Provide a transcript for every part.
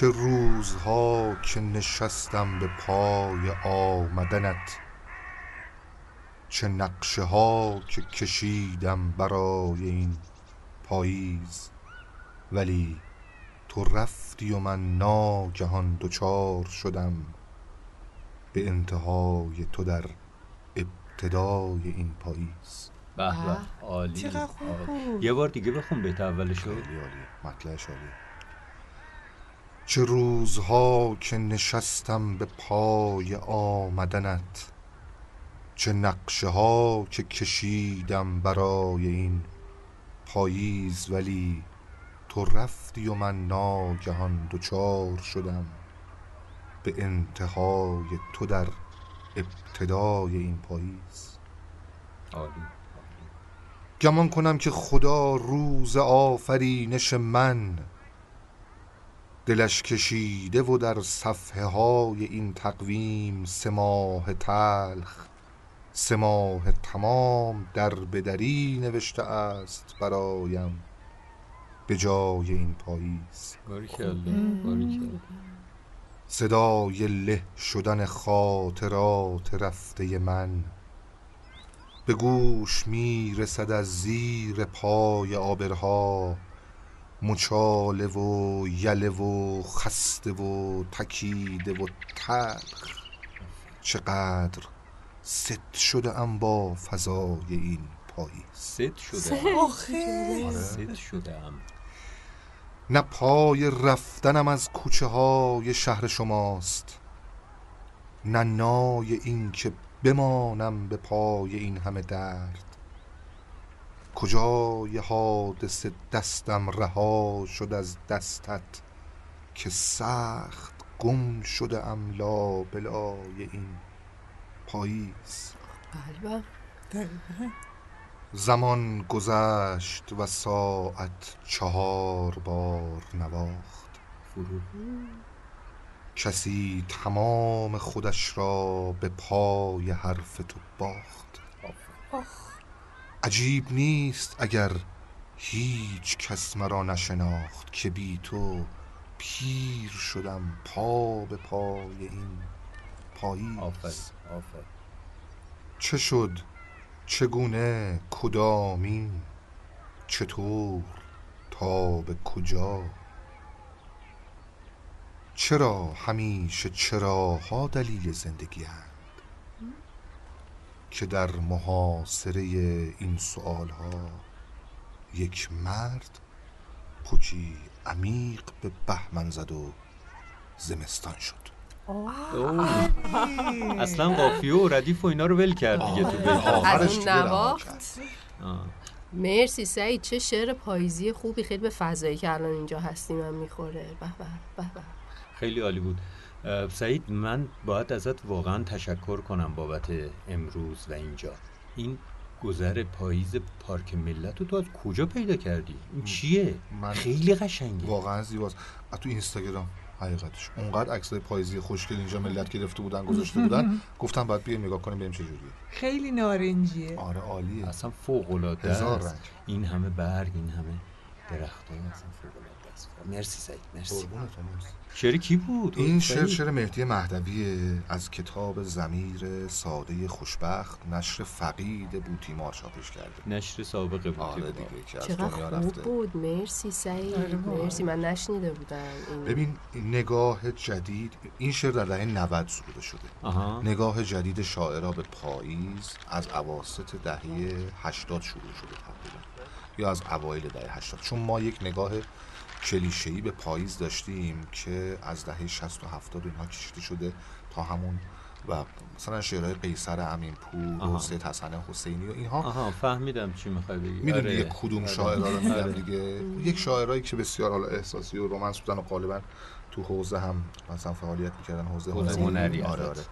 چه روزها که نشستم به پای آمدنت چه نقشه ها که کشیدم برای این پاییز. ولی تو رفتی و من ناگهان دچار شدم به انتهای تو در ابتدای این پاییز. به به عالی. یه بار دیگه بخون بهت اولشو خیلی عالی مطلعش عالی چه روزها که نشستم به پای آمدنت چه نقشه ها که کشیدم برای این پاییز ولی تو رفتی و من ناگهان دچار شدم به انتهای تو در ابتدای این پاییز. عالی. گمان کنم که خدا روز آفرینش من دلش کشیده و در صفحه های این تقویم سه ماه تلخ سه ماه تمام در بدری نوشته است برایم به جای این پاییز. صدای له شدن خاطرات رفته من به گوش می رسد از زیر پای عابرها. مچاله و یله و خسته و تکیده و تلخ. چقدر ست شده ام با فضای این پاییز. ست شده آخه. ست شده ام. نه پای رفتنم از کوچه های شهر شماست. نه نای این که بمانم به پای این همه درد. کجای حادثه دستم رها شد از دستت که سخت گم شده ام لا بلای این پاییز؟ قلبم زمان گذشت و ساعت چهار بار نواخت. کسی تمام خودش را به پای حرف تو باخت. عجیب نیست اگر هیچ کس مرا نشناخت که بی تو پیر شدم پا به پای این آفرین چه شد؟ چگونه؟ کدامین چطور؟ تا به کجا؟ چرا همیشه چراها دلیل زندگی هند که در محاصره این سؤال ها یک مرد پوچی عمیق به بهمن زد و زمستان شد. اصلا قافیه و ردیف و اینا رو ول کرد دیگه تو بیت آخرش از اون نواخت؟ مرسی سعید چه شعر پاییزی خوبی خیلی به فضایی که الان اینجا هستیم هم می‌خوره. به به به به. خیلی عالی بود. سعید من باید ازت واقعا تشکر کنم بابت امروز و اینجا. این گذر پاییز پارک ملت رو تو از کجا پیدا کردی؟ این چیه؟ من- خیلی قشنگه. واقعا زیباست. از تو اینستاگرام حقیقتش. اونقدر عکسای پاییزی خوشگل اینجا ملت گرفته بودن گذاشته بودن. گفتم باید بیایم نگاه کنیم ببینیم چه جوریه. خیلی نارنجیه. آره عالیه. اصلا فوق العاده است رنگ. این همه برگ این همه درخت های اصلا فوق العاده است. مرسی سعید مرسی. شعر کی بود؟ این؟ شعر شعر مهدی مهدویه از کتاب زمیر ساده خوشبخت نشر فقید بوتیمار چاپش کرده. نشر سابقه بود آره دیگه که از چقدر دنیا خوب رفته. بود. مرسی سعید. آره. مرسی. من نشنیده بودم این. ببین نگاه جدید این شعر در دهه 90 سروده شده. آها. نگاه جدید شاعرها به پاییز از اواسط دهه 80 شروع شده تقریبا. یا از اوایل دهه 80 چون ما یک نگاه کلیشه‌ای به پاییز داشتیم که از دهه 60 و 70 اینها کشیده شده تا همون و مثلا شعرهای قیصر امین پور آها. و سید حسن حسینی و اینها آها فهمیدم چی می‌خوای بگی می‌دونی آره. دیگه کدوم آره. شاعرها رو میگم آره. دیگه یک شاعرایی که بسیار حالا احساسی و رومنس بودن و غالبا تو حوزه هم مثلا فعالیت می‌کردن حوزه هنری آره. آره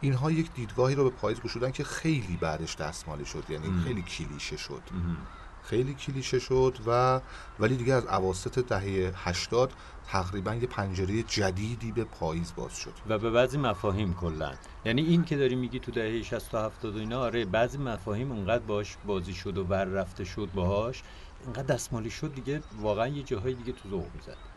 اینها یک دیدگاهی رو به پاییز گشودن که خیلی بعدش دستمالی شد یعنی ام. خیلی کلیشه شد. خیلی کلیشه شد و ولی دیگه از اواسط دهه 80 تقریبا یه پنجره جدیدی به پاییز باز شد. و به بعضی مفاهیم کلا. یعنی این که داری میگی تو دهه 60 تا 70 و اینا آره بعضی مفاهیم اونقدر باش بازی شد و ور رفته شد باهاش اینقدر دستمالی شد دیگه واقعا یه جاهای دیگه تو ذوق می‌زد.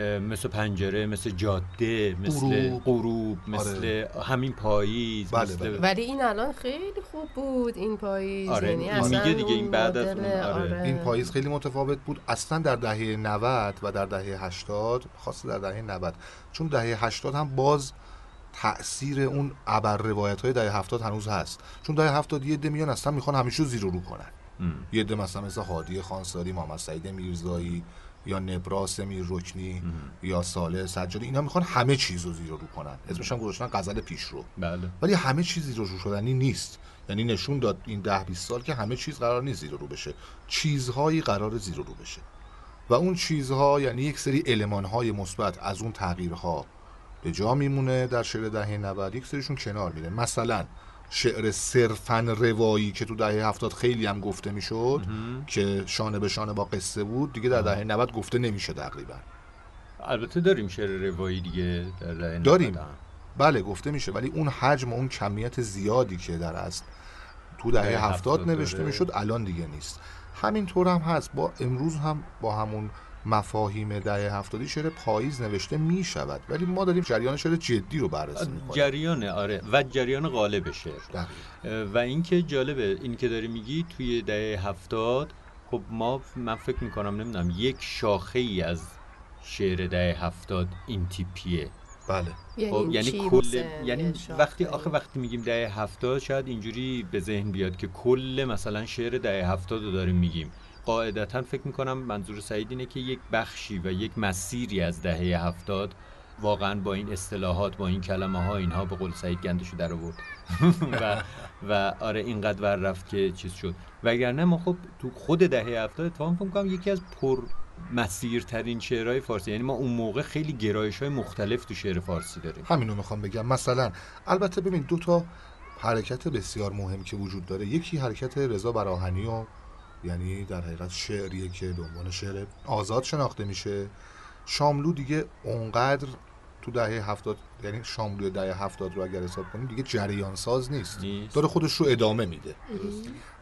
مثل پنجره مثل جاده مثل غروب. غروب مثل همین پاییز بله، مثل بله. ولی این الان خیلی خوب بود این پاییز آره، یعنی اصلا میگه دیگه این بعد از اون، آره. این پاییز خیلی متفاوت بود اصلا در دهه 90 و در دهه 80 خاصه در دهه 90 چون دهه 80 هم باز تاثیر اون ابر روایت های دهه 70 هنوز هست چون دهه 70 یه میان اصلا می‌خوان همیشه زیر و رو کنن ام. یه عده مثلا مثل هادی خانساری محمد سعید میرزایی یا نبراس میر رکنی یا صالح سجادی اینا می‌خوان همه چیز رو زیر رو کنن. اسمش هم گذاشتن غزل پیشرو بله. ولی همه چیز زیر رو شدنی نیست. یعنی نشون داد این ده 20 سال که همه چیز قرار نیست زیر رو بشه. چیزهایی قرار زیر رو بشه. و اون چیزها یعنی یک سری المانهای مثبت از اون تغییرها به جا میمونه در شعر دهه 90 یک سریشون کنار میره. مثلا شعر صرفا روایی که تو دهه 70 خیلی هم گفته می‌شد که شانه به شانه با قصه بود دیگه در دهه 90 گفته نمیشه تقریبا البته داریم شعر روایی دیگه در دهه داریم. 90 هم. بله گفته میشه ولی اون حجم و اون کمیت زیادی که در اصل تو دهه هفتاد هفتاد نوشته. می‌شد الان دیگه نیست همینطور هم هست با امروز هم با همون مفاهیم دهه هفتادی شعر پاییز نوشته می‌شود. ولی ما داریم جریان شعر جدی رو بررسی می‌کنیم. جریان آره. و جریان غالب شعر. و اینکه جالبه این که داری میگی توی دهه هفتاد خب ما من فکر می‌کنم نمی‌دونم یک شاخه ای از شعر دهه هفتاد این تیپیه بله خب یعنی کل یعنی؟ وقتی آخه وقتی میگیم دهه هفتاد شاید اینجوری به ذهن بیاد که کل مثلا شعر دهه هفتاد رو داریم میگیم. قاعدتا فکر می‌کنم منظور سعید اینه که یک بخشی و یک مسیری از دهه هفتاد واقعا با این اصطلاحات با این کلمه ها اینها به قول سعید گندشو در آورد. و و آره اینقدر ور رفت که چیز شد. وگرنه ما خب تو خود دهه هفتاد اتفاقا فکر می‌کنم یکی از پر مسیرترین شعرهای فارسی. یعنی ما اون موقع خیلی گرایش های مختلف تو شعر فارسی داریم. همینو می‌خوام بگم. مثلا البته ببین دو تا حرکت بسیار مهم که وجود داره. یکی حرکت رضا براهنی و یعنی در حقیقت شعریه که به عنوان شعر آزاد شناخته میشه. شاملو دیگه اونقدر تو دهه هفتاد یعنی شاملو دهه هفتاد رو اگر حساب کنیم دیگه جریان ساز نیست. نیست. داره خودش رو ادامه میده.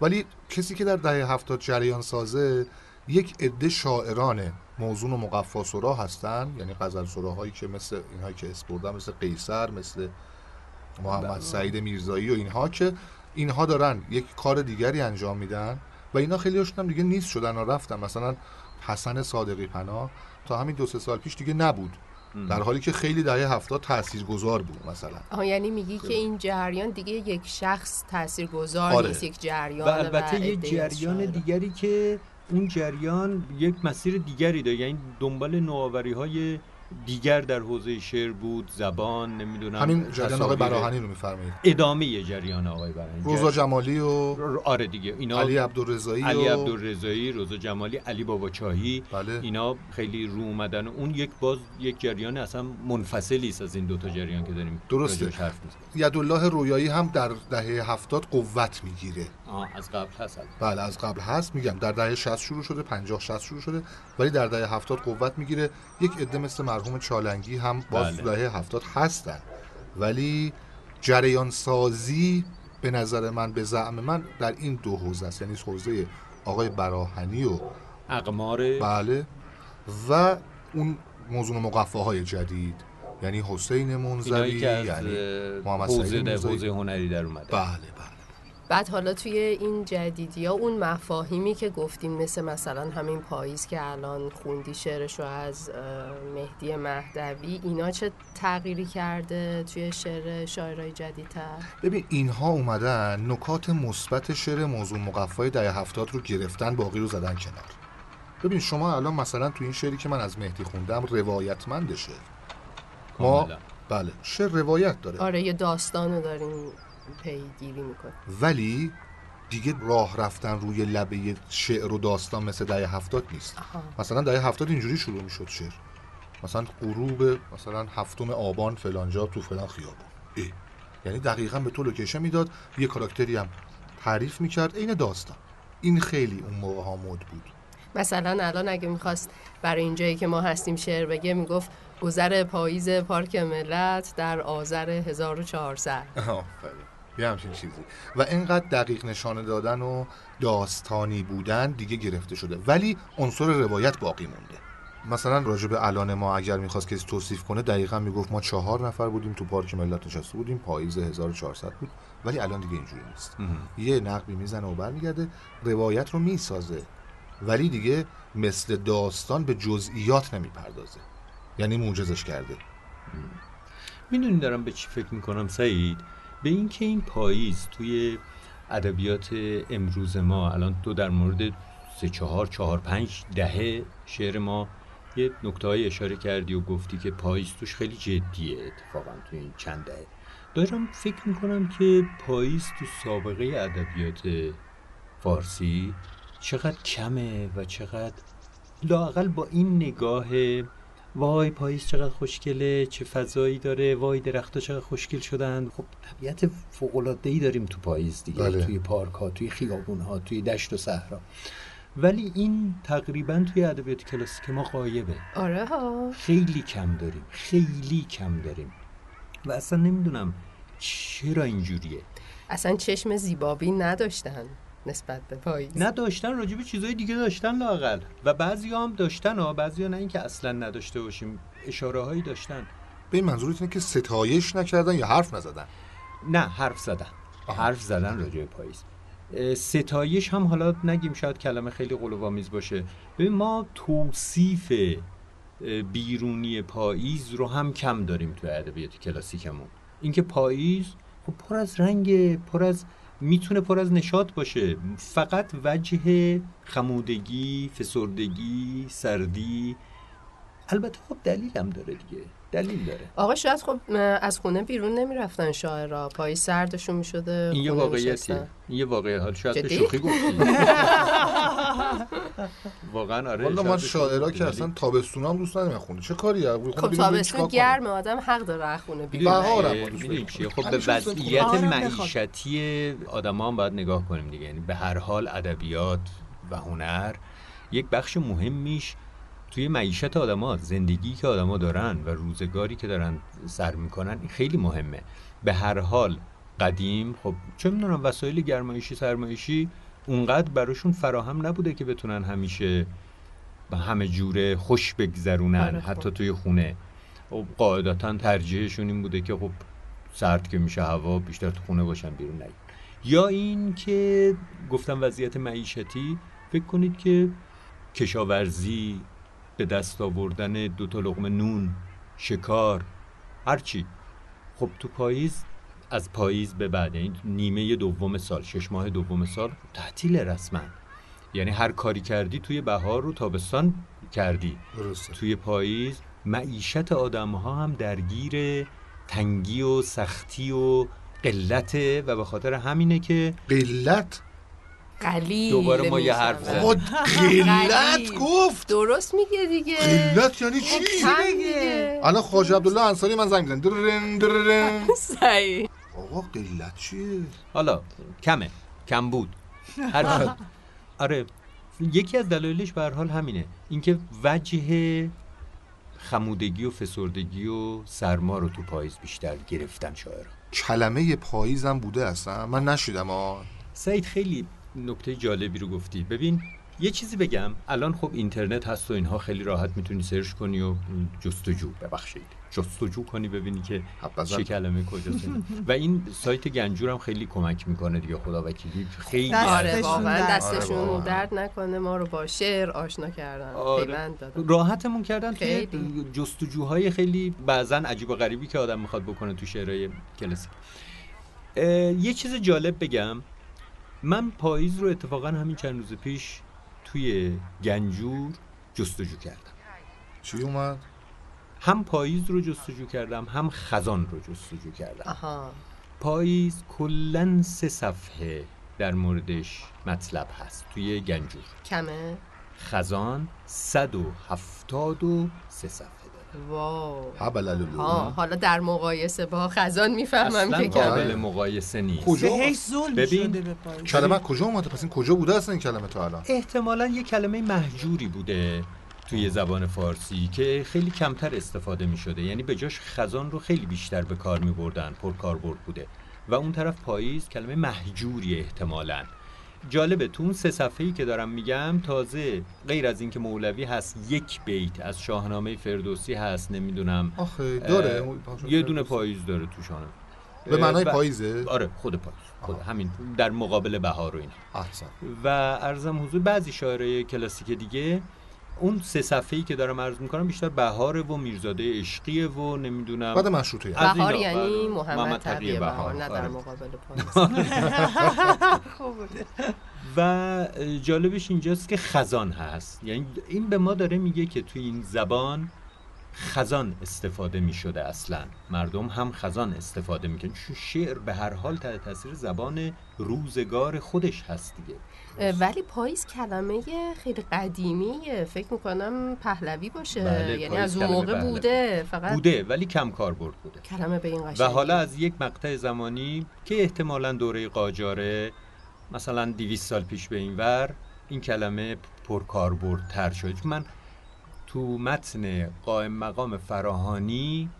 ولی کسی که در دهه هفتاد جریان سازه یک عده شاعران موزون و مقفا سرا هستن. یعنی غزل سراهایی که مثل اینهایی که اسپردن مثل قیصر مثل محمد سعید میرزایی و اینها که اینها دارن یک کار دیگری انجام میدن. و اینا خیلی هاشون هم دیگه نیست شدن و رفتن. مثلا حسن صادقی پناه تا همین دو سه سال پیش دیگه نبود. در حالی که خیلی دهه هفتاد تاثیرگذار بود مثلا. آها یعنی میگی که این جریان دیگه یک شخص تاثیرگذار آره. نیست یک جریان و البته از جریان. دیگری که اون جریان یک مسیر دیگری داره. یعنی دنبال نوآوری های دیگر در حوزه شعر بود زبان نمی‌دونم همین جریان آقای. براهنی رو میفرمایید. ادامه یه جریان آقای براهنی. روزا جمالی و آره دیگه اینا علی عبدالرضایی علی و عبدالرضایی رضا جمالی علی بابا چاهی بله. اینا خیلی رو اومدن. و اون یک باز یک جریان اصلا منفصلی است از این دوتا جریان که داریم درسته. حرف یدالله رویایی هم در دهه هفتاد قوت می‌گیره. از قبل هست. بله از قبل هست میگم. در دهه 60 شروع شده 50 60 شروع شده ولی در دهه 70 قوت می‌گیره. یک عده مثل مرحوم چالنگی هم باز بله. دهه 70 هستن. ولی جریان سازی به نظر من به زعم من در این دو حوزه است. یعنی حوزه آقای براهنی و اقمار بله. و اون موضوع مقفاهای جدید. یعنی حسین از یعنی محمد حوزه سعید. حوزه هنری در اومده. بله بله. بعد حالا توی این جدیدی ها اون مفاهیمی که گفتیم مثل مثلا همین پاییز که الان خوندی شعرشو از اه، مهدی مهدوی اینا چه تغییری کرده توی شعر شاعرای جدیدتر؟ ببین اینها اومدن نکات مثبت شعر موضوع مقفای دهه هفتاد رو گرفتن باقی رو زدن کنار. ببین شما الان مثلا تو این شعری که من از مهدی خوندم روایتمند شعر. ما. بله شعر روایت داره. آره یه داستانو داریم. پیگیری می‌کنیم ولی دیگه راه رفتن روی لبه شعر و داستان مثل دهه هفتاد نیست. آها. مثلا دهه هفتاد اینجوری شروع می‌شد شعر. مثلا غروب مثلا هفتم آبان فلانجا تو فلان خیابون. اه. یعنی دقیقا به تو لوکیشن می‌داد یه کاراکتری هم تعریف می‌کرد عین داستان. این خیلی اون موقع ها مد بود. مثلا الان اگه می‌خواست برای اینجایی که ما هستیم شعر بگه می‌گفت گذر پاییز پارک ملت در آذر 1400 آفرین. یه همچین چیزی. و اینقدر دقیق نشانه دادن و داستانی بودن دیگه گرفته شده. ولی عنصر روایت باقی مونده. مثلا راجع به الان ما اگر می‌خواست کسی توصیف کنه دقیقا می‌گفت ما چهار نفر بودیم تو پارک ملت نشسته بودیم پاییز 1400 بود. ولی الان دیگه اینجوری نیست. یه نقبی می‌زنه و برمیگرده روایت رو می‌سازه. ولی دیگه مثل داستان به جزئیات نمی‌پردازه. یعنی موجزش کرده. می‌دونی دارم به چی فکر می‌کنم سعید؟ به اینکه این پاییز توی ادبیات امروز ما الان تو در مورد سه چهار چهار پنج دهه شعر ما یه نکته اشاره کردی و گفتی که پاییز توش خیلی جدیه اتفاقا تو این چند دهه. دارم فکر می‌کنم که پاییز تو سابقه ادبیات فارسی چقدر کمه و چقدر لاقل با این نگاه وای پاییز چقدر خوشگله چه فضایی داره وای درختها چقدر خوشگل شدن. خب طبیعت فوق ای داریم تو پاییز دیگه بله. توی پارک ها توی خیابون ها توی دشت و صحرا. ولی این تقریبا توی ادبیات کلاسیک ما غایبه آره ها. خیلی کم داریم خیلی کم داریم. و اصلا نمی‌دونم چرا اینجوریه. اصلا چشم زیبابی نداشتن. نسبت به پاییز نداشتن راجع به چیزای دیگه داشتن لاقل و بعضی هم داشتن ها بعضی نه اینکه اصلا نداشته باشیم اشاره هایی داشتن. به این منظورت اینه که ستایش نکردن یا حرف نزدن؟ نه حرف زدن. آها. حرف زدن راجع به پاییز. ستایش هم حالا نگیم شاید کلمه خیلی قلوآمیز باشه. ببین ما توصیف بیرونی پاییز رو هم کم داریم تو ادبیات کلاسیکمون. اینکه پاییز خب پر از رنگ پر از می‌تونه پر از نشاط باشه. فقط وجه خمودگی فسردگی سردی. البته خب دلیل هم داره دیگه. دلیل داره. آقا شاید خب از خونه بیرون نمی‌رفتن شاعرها پاییز سردشون می‌شده این یه واقعیتیه. این یه واقعیت. حال شاید به؟ شوخی گفتی. واقعا آره والا من به شاعرها که اصلا تابستون هم دوست ندارم. خونه چه کاری خب تابستون گرم آدم حق داره از خونه بیرون. بهار چیه؟ خب به دوست داریم وضعیت. معیشتی آدما هم باید نگاه کنیم دیگه. یعنی به هر حال ادبیات و هنر یک بخش مهمیش توی معیشت آدما زندگی که آدما دارن و روزگاری که دارن سر می‌کنن خیلی مهمه. به هر حال قدیم خب چه می‌دونم وسایل گرمایشی سرمایشی اونقدر براشون فراهم نبوده که بتونن همیشه به همه جوره خوش بگذرونن آره، خب. حتی توی خونه. خب قاعدتا ترجیحشون این بوده که خب سرد که میشه هوا بیشتر تو خونه باشن بیرون نیان یا این که گفتم وضعیت معیشتی فکر کنید که کشاورزی به دست آوردن دو تا لقمه نون شکار هرچی خب تو پاییز از پاییز به بعد یعنی نیمه دوم سال شش ماه دوم سال تعطیل رسما. یعنی هر کاری کردی توی بهار و تابستان کردی. درسته. توی پاییز معیشت آدم ها هم درگیر تنگی و سختی و قلته و به خاطر همینه که قلت؟ قلیل دوباره ما یه. حرف زدیم. آقا قلت گفت. درست میگه دیگه. قلت یعنی چی؟ کم دیگه الان خواجه عبدالله انصاری من زنگ می‌زنه درن درن صحیح. آقا قلت چیه؟ حالا کمه. کم بود. هر چی. آره یکی از دلایلش به هر حال همینه. اینکه وجه خمودگی و فسردگی و سرما رو تو پاییز بیشتر گرفتن شاعرها. کلمه پاییزم بوده اصلا. من نشیدم آ سعید خیلی نکته جالبی رو گفتی ببین یه چیزی بگم الان خب اینترنت هست و اینها خیلی راحت می‌تونی سرچ کنی و جستجو ببخشید جستجو کنی ببینی که. چه کلمه کجاست. و این سایت گنجور هم خیلی کمک می‌کنه دیگه خدا وکیلی خیلی آره دستشون واقعا درد. دستشون آره،. درد نکنه ما رو با شعر آشنا کردن آره. راحتمون کردن توی خیلی. جستجوهای خیلی بعضا عجیب و غریبی که آدم می‌خواد بکنه تو شعرهای کلاسیک یه چیز جالب بگم من پاییز رو اتفاقا همین چند روز پیش توی گنجور جستجو کردم. چی اومد؟ هم پاییز رو جستجو کردم هم خزان رو جستجو کردم. آها. پاییز کلا سه صفحه در موردش مطلب هست توی گنجور. کمه؟ خزان 173 صفحه. واو. ها حالا در مقایسه با خزان می‌فهمم که قابل مقایسه نیست. کجا؟ که هیچ ظلم ببین. کلمه کجا اومده؟ پس این کجا بوده اصلا این کلمه تا الان؟ احتمالا یه کلمه محجوری بوده توی زبان فارسی که خیلی کمتر استفاده می شده یعنی به جاش خزان رو خیلی بیشتر به کار می بردن پر کاربرد بوده. و اون طرف پاییز کلمه محجوری احتمالا. جالبه تو اون سه صفحه‌ای که دارم میگم تازه غیر از اینکه مولوی هست یک بیت از شاهنامه فردوسی هست نمی‌دونم. آخه داره. یه دونه پاییز داره تو شاهنامه. به معنای و- پاییزه؟ آره خود پاییز خود همین در مقابل بهار و اینا. احسن. و ارزم حضور بعضی شاعرای کلاسیک دیگه اون سه صفحه‌ای که دارم عرض می‌کنم بیشتر بهاره و میرزاده عشقیه و نمی‌دونم بعد مشروطه. از بهار یعنی بله. محمد محمد تقی بهار بهار، نه در آره. مقابل و جالبش اینجاست که خزان هست. یعنی این به ما داره میگه که توی این زبان خزان استفاده می شده اصلا. مردم هم خزان استفاده می‌کنن. چون شعر به هر حال تحت تاثیر زبان روزگار خودش هست دیگه. ولی پاییز کلمه خیلی قدیمیه فکر می‌کنم پهلوی باشه. بله، یعنی از اون موقع پهلوی. بوده فقط بوده ولی کم کاربرد بوده. کلمه به این و قشنگی حالا از یک مقطع زمانی که احتمالا دوره قاجاره مثلا 200 سال پیش به این ور این کلمه پرکاربردتر شد من تو متن قائم مقام فراهانی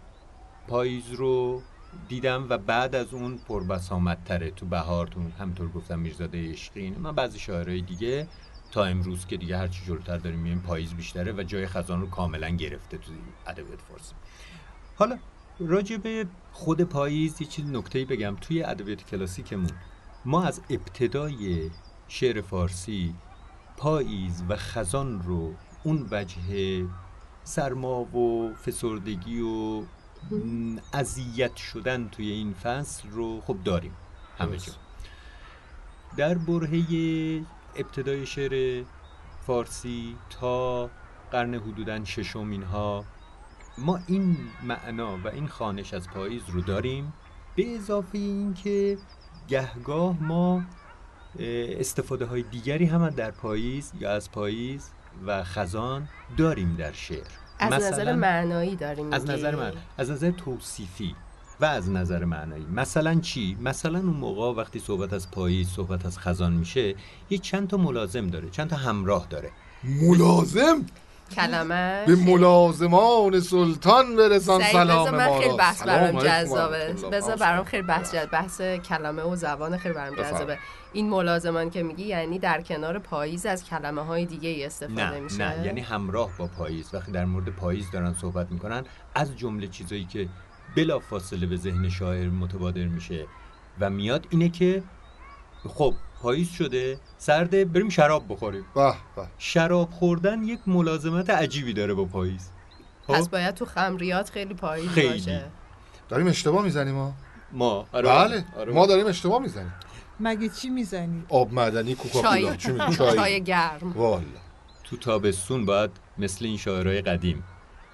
پاییز رو دیدم و بعد از اون پربسامدتره تو بهار تو همطور گفتم میرزاده عشقی اینا. من بعضی شاعرهای دیگه تا امروز که دیگه هرچی جلوتر داریم میایم پاییز بیشتره و جای خزان رو کاملا گرفته تو ادبیات فارسی حالا راجع به خود پاییز یه چیز نکته‌ای بگم توی ادبیات کلاسیکمون ما از ابتدای شعر فارسی پاییز و خزان رو اون وجه سرما و فسردگی و اذیت شدن توی این فصل رو خب داریم همه جا. در برهه ابتدای شعر فارسی تا قرن حدوداً ششم اینها ما این معنا و این خانش از پاییز رو داریم به اضافه اینکه گهگاه ما استفاده های دیگری هم در پاییز یا از پاییز و خزان داریم در شعر. از مثلاً- نظر معنایی داریم از. نظر من از نظر توصیفی و از نظر معنایی. مثلا چی؟ مثلا اون موقع وقتی صحبت از پاییز صحبت از خزان میشه یه چند تا ملازم داره چند تا همراه داره. ملازم؟ کلمه به ملازمان سلطان برسان سلام من ما خیلی. بحث برام جذابه. بذار برام خیلی بحث جذاب بحث کلمه و زبان خیلی برام. جذابه. این ملازمان که میگی یعنی در کنار پاییز از کلمه های دیگه ای استفاده نه میشه؟ نه یعنی همراه با پاییز. وقتی در مورد پاییز دارن صحبت می‌کنن از جمله چیزایی که بلا فاصله به ذهن شاعر متبادر میشه و میاد اینه که خب پاییز شده سرده بریم شراب بخوریم. به به. شراب خوردن یک ملازمت عجیبی داره با پاییز. خب؟ پس باید تو خمریات خیلی پاییز خیلی. باشه. داریم اشتباه می‌زنیم ما؟ ما آره. بله. آره. ما داریم اشتباه می‌زنیم. مگه چی می‌زنی؟ آب معدنی کوکاکولا چای؟ چای. چای گرم. والا. تو تابستون باید مثل این شاعرای قدیم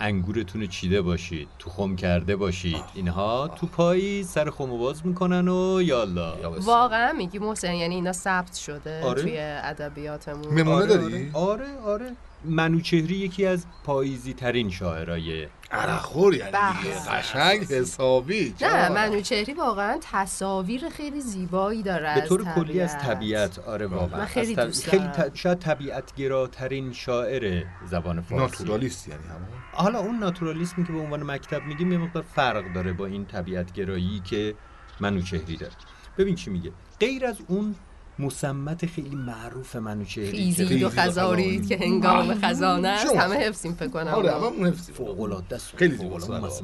انگورتون رو چیده باشید تو خم کرده باشید اینها تو پاییز سر خم باز می‌کنن و یالا واقعا میگی محسن یعنی اینا ثبت شده آره. توی ادبیاتمون. آره، داری؟ آره آره. منوچهری یکی از پاییزی ترین شاعرای عرقخور یعنی بحث. دیگه. قشنگ حسابی. نه؟ منوچهری واقعا تصاویر خیلی زیبایی داره به از طور کلی از طبیعت. آره واقعا. من خیلی دوست خیلی. ط- شاید طبیعتگراترین شاعر زبان فارسی. ناتورالیست یعنی همون؟ حالا اون ناتورالیسمی که به عنوان مکتب میگیم یه مقدار فرق داره با این طبیعتگرایی که منوچهری داره. ببین چی میگه. غیر از اون مسمت خیلی معروف منوچهری خیزید و خزارید. که هنگام خزانه است. همه حفظیم فکر کنم. آره همون حفظی فوق العاده است. خیلی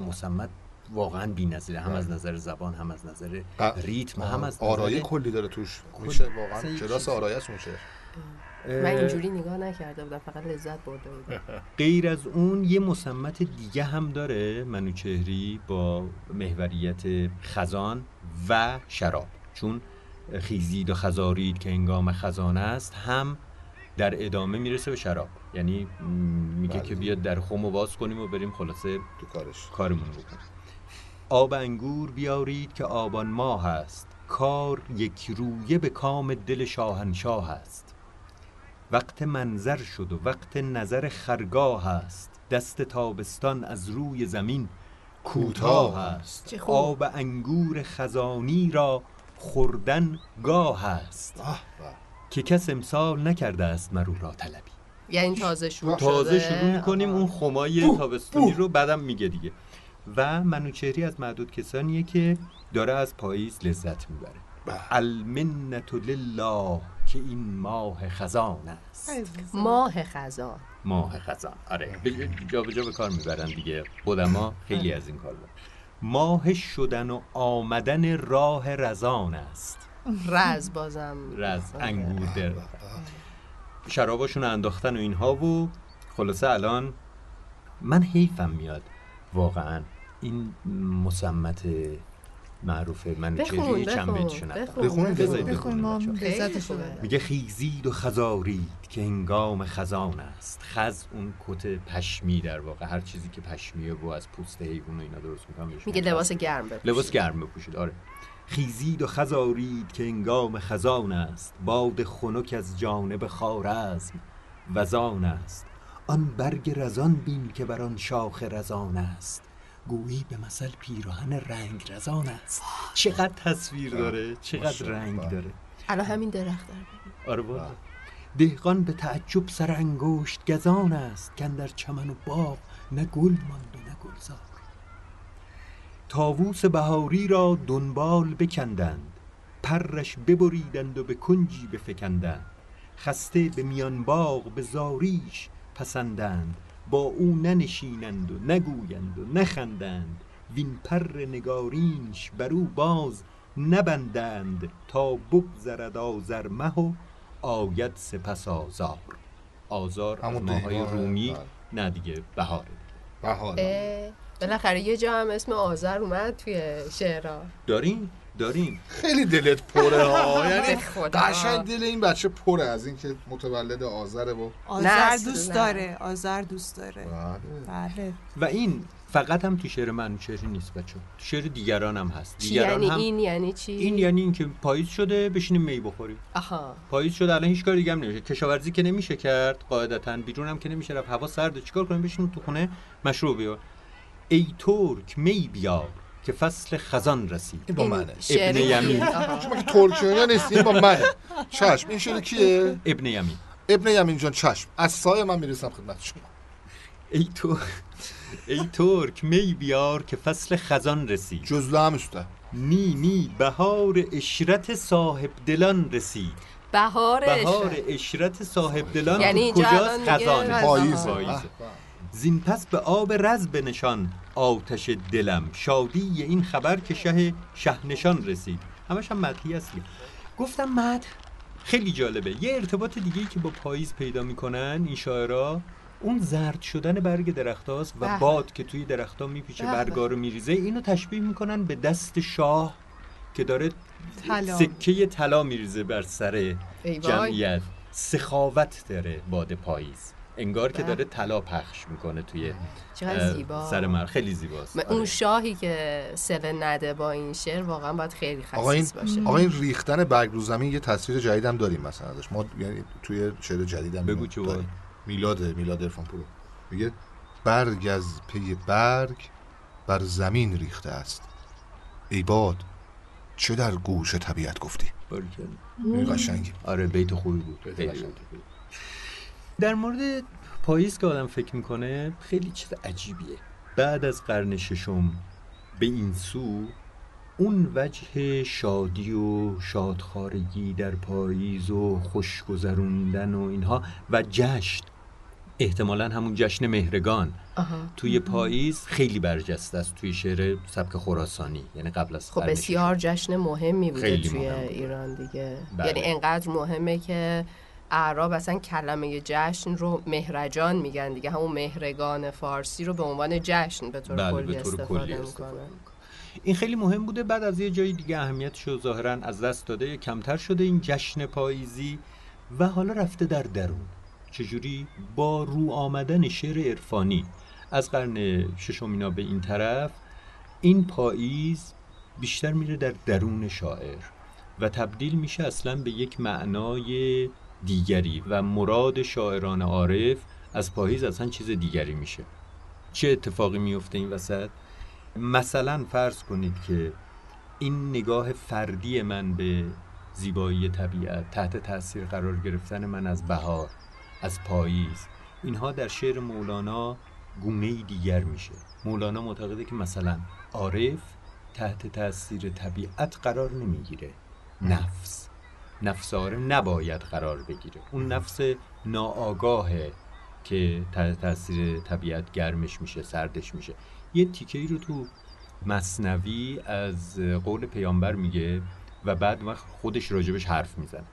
مسمت واقعا بی‌نظیره. هم از نظر زبان هم از نظر ریتم هم از نظر آرایی کلی داره توش میشه. واقعا کلاس آرایه است شعر. من اینجوری نگاه نکرده بودم فقط لذت برده بودم. غیر از اون یه مسمت دیگه هم داره منوچهری با محوریت خزان و شراب. چون خیزید و خزارید که انگام خزانه است هم در ادامه می‌رسه به شراب. یعنی میگه بله. که بیاد در خم و باز کنیم و بریم خلاصه تو کارش. کارمون رو بکنیم. آب انگور بیارید که آبان ماه است. کار یک رویه به کام دل شاهنشاه است. وقت منظر شد و وقت نظر خرگاه است. دست تابستان از روی زمین کوتاه است. آب انگور خزانی را خوردن گاه است. که کس امسال نکرده است مرو را طلبی. یعنی تازه شروع تازه. شروع می‌کنیم. اون خمای تابستونی رو بعدم میگه دیگه. و منوچهری از معدود کسانیه که داره از پاییز لذت می‌بره. المنت لله که این ماه خزان است. ماه خزان. ماه خزان. آره. جا به جا به کار می‌برن دیگه. خودما خیلی از این کار دارن. ماه شدن و آمدن راه رزان است. رز بازم. رز انگور در شراباشون رو انداختن و اینها و خلاصه الان من حیفم میاد. واقعا. این مسمت معروف من بخون چند بخون بیتشو نخونم. بخون. ما میگه خیزید و خزارید که هنگام خزان است. خز اون کت پشمی در واقع. هر چیزی که پشمیه و از پوست حیوان و اینا درست می‌کنم میگه لباس گرم بپوشید. لباس گرم بپوشید. آره. خیزید و خزارید که انگام خزان است. باد خنک از جانب خارزم وزان است. آن برگ رزان بین که بر آن شاخ رزان است. گویی به مثل پیراهن رنگ رزان است. چقدر تصویر داره چقدر. رنگ داره. الان همین درخت داره ببین. آره دهقان به تعجب سر انگشت گزان است که در چمن و باغ نه گل ماند و نه گلزار. تاووس بهاری را دنبال بکندند. پرش ببریدند و به کنجی بفکندند. خسته به میان باغ به زاریش پسندند. با او ننشینند و نگویند و نخندند. وین پر نگارینش بر او باز نبندند تا بگذرد آذر مه و آید سپس آزار. آزار از همون ماهای دهقان، رومی. بله. نه دیگه بهاره. بهار اه، بالاخره یه جا هم اسم آذر اومد توی شعرها. داریم داریم. خیلی دلت پره ها. یعنی. قشنگ دل این بچه پره از اینکه متولد آذره و آذر. دوست داره. آذر دوست داره. بله. بله. و این فقط هم تو شعر منوچهری نیست بچه. تو شعر دیگران هم هست. چی دیگران یعنی هم این یعنی چی؟ این یعنی اینکه پاییز شده بشینیم می بخوریم. آها. پاییز شده الان هیچ کار دیگه هم نمیشه. کشاورزی که نمیشه کرد قاعدتا بیرون هم که نمیشه رفت. هوا سرده چیکار کنیم؟ بشینیم تو خونه مشروب بیار ای ترک می بیار. که فصل خزان رسید. این با منه. ابن؟ یمین. شما که ترکیه نیستین با منه. چشم. این شده کیه؟ ابن یمین. ابن یمین جان چشم. از سایه من می‌رسم خدمت شما. ای تو ای ترک می بیار که فصل خزان رسید. جزله هم استه نی نی بهار اشرت صاحب دلان رسید. بهار. اشرت صاحب دلان یعنی اینجا کجاست خزان؟ خزان. زین پس به آب رز بنشان آتش دلم شادی این خبر که شه شهنشان رسید همش هم مدحی است. گفتم مد خیلی جالبه یه ارتباط دیگه ای که با پاییز پیدا می‌کنن این شاعرها اون زرد شدن برگ درختاست و به. باد که توی درختها میپیچه به به. برگا رو میریزه اینو تشبیه می‌کنن به دست شاه که داره طلا. سکه طلا میریزه بر سر. جمعیت سخاوت داره باد پاییز انگار که. داره طلا پخش می‌کنه توی زیبا. سر مر خیلی زیباست. آره. اون شاهی که سله نده با این شعر واقعا باید خیلی آقا این خصیص باشه. آقا این ریختن برگ رو زمین یه تصویر جدید هم داریم مثلا ازش. ما یعنی توی شعر جدید هم بگو چه. بود؟ میلاد میلاد ارفان پورو. میگه برگ از پی برگ بر زمین ریخته است. ای باد چه در گوش طبیعت گفتی. این قشنگی. آره بیت خوبی بود. بیت خیلی قشنگی. بیت خوبی. در مورد پاییز که آدم فکر می‌کنه خیلی چیز عجیبیه. بعد از قرن ششم به این سو اون وجه شادی و شادخارگی در پاییز و خوشگذروندن و اینها و جشن. احتمالا همون جشن مهرگان. آها. توی پاییز خیلی برجسته است توی شعر سبک خراسانی. یعنی قبل از خب بسیار جشن مهمی بوده توی مهم. ایران دیگه. بله. یعنی انقدر مهمه که اعراب اصلا کلمه جشن رو مهرجان میگن دیگه. همون مهرگان فارسی رو به عنوان جشن به طور بله، کلی استفاده می‌کنن. می‌کنه. این خیلی مهم بوده. بعد از یه جای دیگه اهمیتش رو ظاهرا از دست داده. کمتر شده این جشن پاییزی و حالا رفته در درون. چجوری؟ با رو آمدن شعر عرفانی. از قرن ششم اینا به این طرف این پاییز بیشتر میره در درون شاعر و تبدیل میشه اصلا به یک معنای دیگری و مراد شاعران عارف از پاییز اصلا چیز دیگری میشه. چه اتفاقی میفته این وسط؟ مثلا فرض کنید که این نگاه فردی من به زیبایی طبیعت تحت تاثیر قرار گرفتن من از بهار از پاییز اینها در شعر مولانا گونه دیگر میشه. مولانا معتقده که مثلا عارف تحت تاثیر طبیعت قرار نمی‌گیره. نفس. نفس عارف نباید قرار بگیره. اون نفس ناآگاهه که تحت تاثیر طبیعت گرمش میشه سردش میشه. یه تیکه ای رو تو مصنوی از قول پیامبر میگه و بعد وقت خودش راجبش حرف می‌زنه.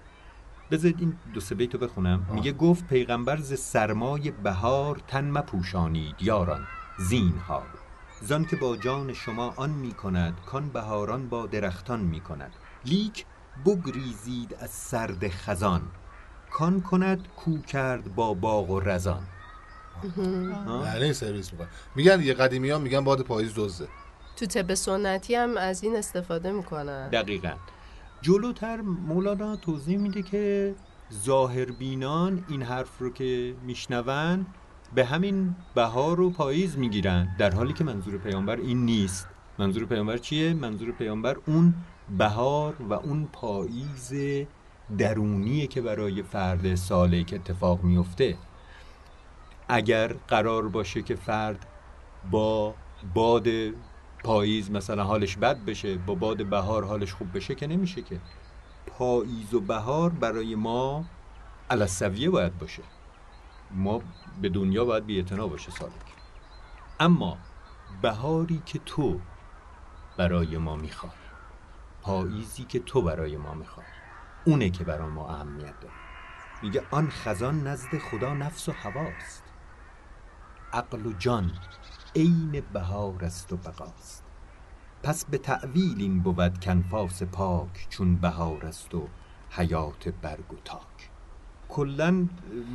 بذارید این دو سه بیتو بخونم. میگه گفت پیغمبر ز سرمای بهار تن مپوشانید یاران زین ها زان که با جان شما آن می‌کند کان بهاران با درختان می‌کند. لیک بگریزید از سرد خزان. کان کند کو کرد با باغ و رزان. یعنی سرویس می‌کنن میگن یه قدیمی ها میگن باد پاییز دزده. تو طب سنتی هم از این استفاده می‌کنن. دقیقا. جلوتر مولانا توضیح میده که ظاهر بینان این حرف رو که میشنون به همین بهار و پاییز می‌گیرن در حالی که منظور پیامبر این نیست. منظور پیامبر چیه؟ منظور پیامبر اون بهار و اون پاییز درونیه که برای فرد سالک اتفاق میفته. اگر قرار باشه که فرد با باد پاییز مثلا حالش بد بشه با باد بهار حالش خوب بشه که نمیشه که. پاییز و بهار برای ما علسویه باید باشه. ما به دنیا باید بی باشه سالک. اما بهاری که تو برای ما می‌خوای پاییزی که تو برای ما می‌خوای اونه که برای ما اهمیت داره. میگه آن خزان نزد خدا نفس و هواست. عقل و جان عین بهار است و بقاست. پس به تعویل این بود کنفاس پاک چون بهار است و حیات برگ و تاک. کلا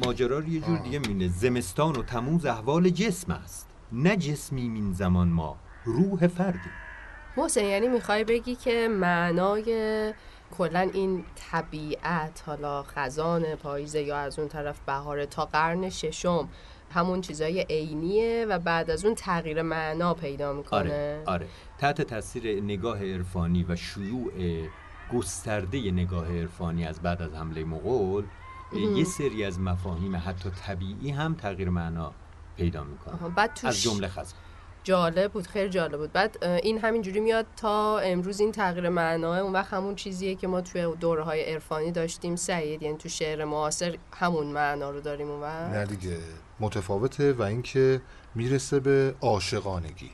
ماجرا رو یه جور دیگه مینه زمستان و تموز احوال جسم است. نه جسمی این زمان ما. روح فردی محسن یعنی می‌خوای بگی که معنای کلا این طبیعت حالا خزان پاییزه یا از اون طرف بهار تا قرن ششم همون چیزای عینیه و بعد از اون تغییر معنا پیدا می‌کنه؟ آره آره. تحت تاثیر نگاه عرفانی و شیوع گسترده نگاه عرفانی از بعد از حمله مغول یه سری از مفاهیم حتی طبیعی هم تغییر معنا پیدا می‌کنه. بعد توش از جمله خزان. جالب بود خیلی جالب بود. بعد این همینجوری میاد تا امروز این تغییر معناه اون وقت همون چیزیه که ما توی دوره های عرفانی داشتیم. سعید یعنی تو شعر معاصر همون معنا رو داریم اون وقت. نه دیگه متفاوته و اینکه می‌رسه به عاشقانگی.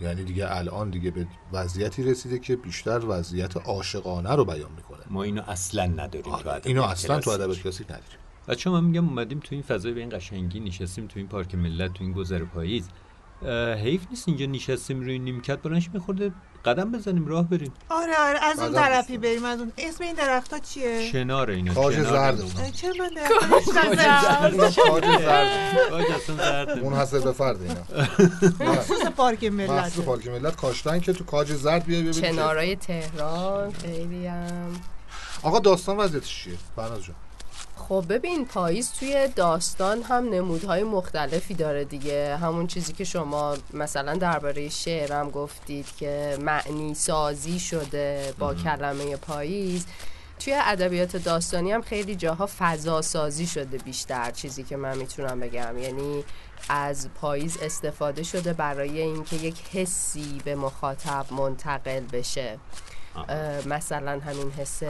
یعنی دیگه الان دیگه به وضعیتی رسیده که بیشتر وضعیت عاشقانه رو بیان می‌کنه. ما اینو اصلا نداریم. تو آره. اینو اصلا تو. ادب کلاسیک نداریم. بچه من میگم اومدیم تو این فضای به این قشنگی نشستیم تو این پارک ملت تو این گذر پاییز. حیف نیست اینجا نشستیم روی نیمکت بلنش میخورده قدم بزنیم راه بریم. آره آره از اون طرفی بریم از اون اسم این درخت ها چیه؟ کنار اینا کاج زرد. اونا. چرا من درخت کاج زرد. کاج اصلا زرد اون حسب به فرد اینا. مخصوص پارک ملت. پارک ملت. کاشتن که تو کاج زرد بیای ببینی که- کنارای تهران خیلی هم. آقا داستان وضعیتش چیه؟ فرناز جان. خب ببین پاییز توی داستان هم نمودهای مختلفی داره دیگه. همون چیزی که شما مثلا درباره شعر هم گفتید که معنی سازی شده با کلمه پاییز. توی ادبیات داستانی هم خیلی جاها فضا سازی شده بیشتر چیزی که من می‌تونم بگم. یعنی از پاییز استفاده شده برای اینکه یک حسی به مخاطب منتقل بشه. مثلا همین حس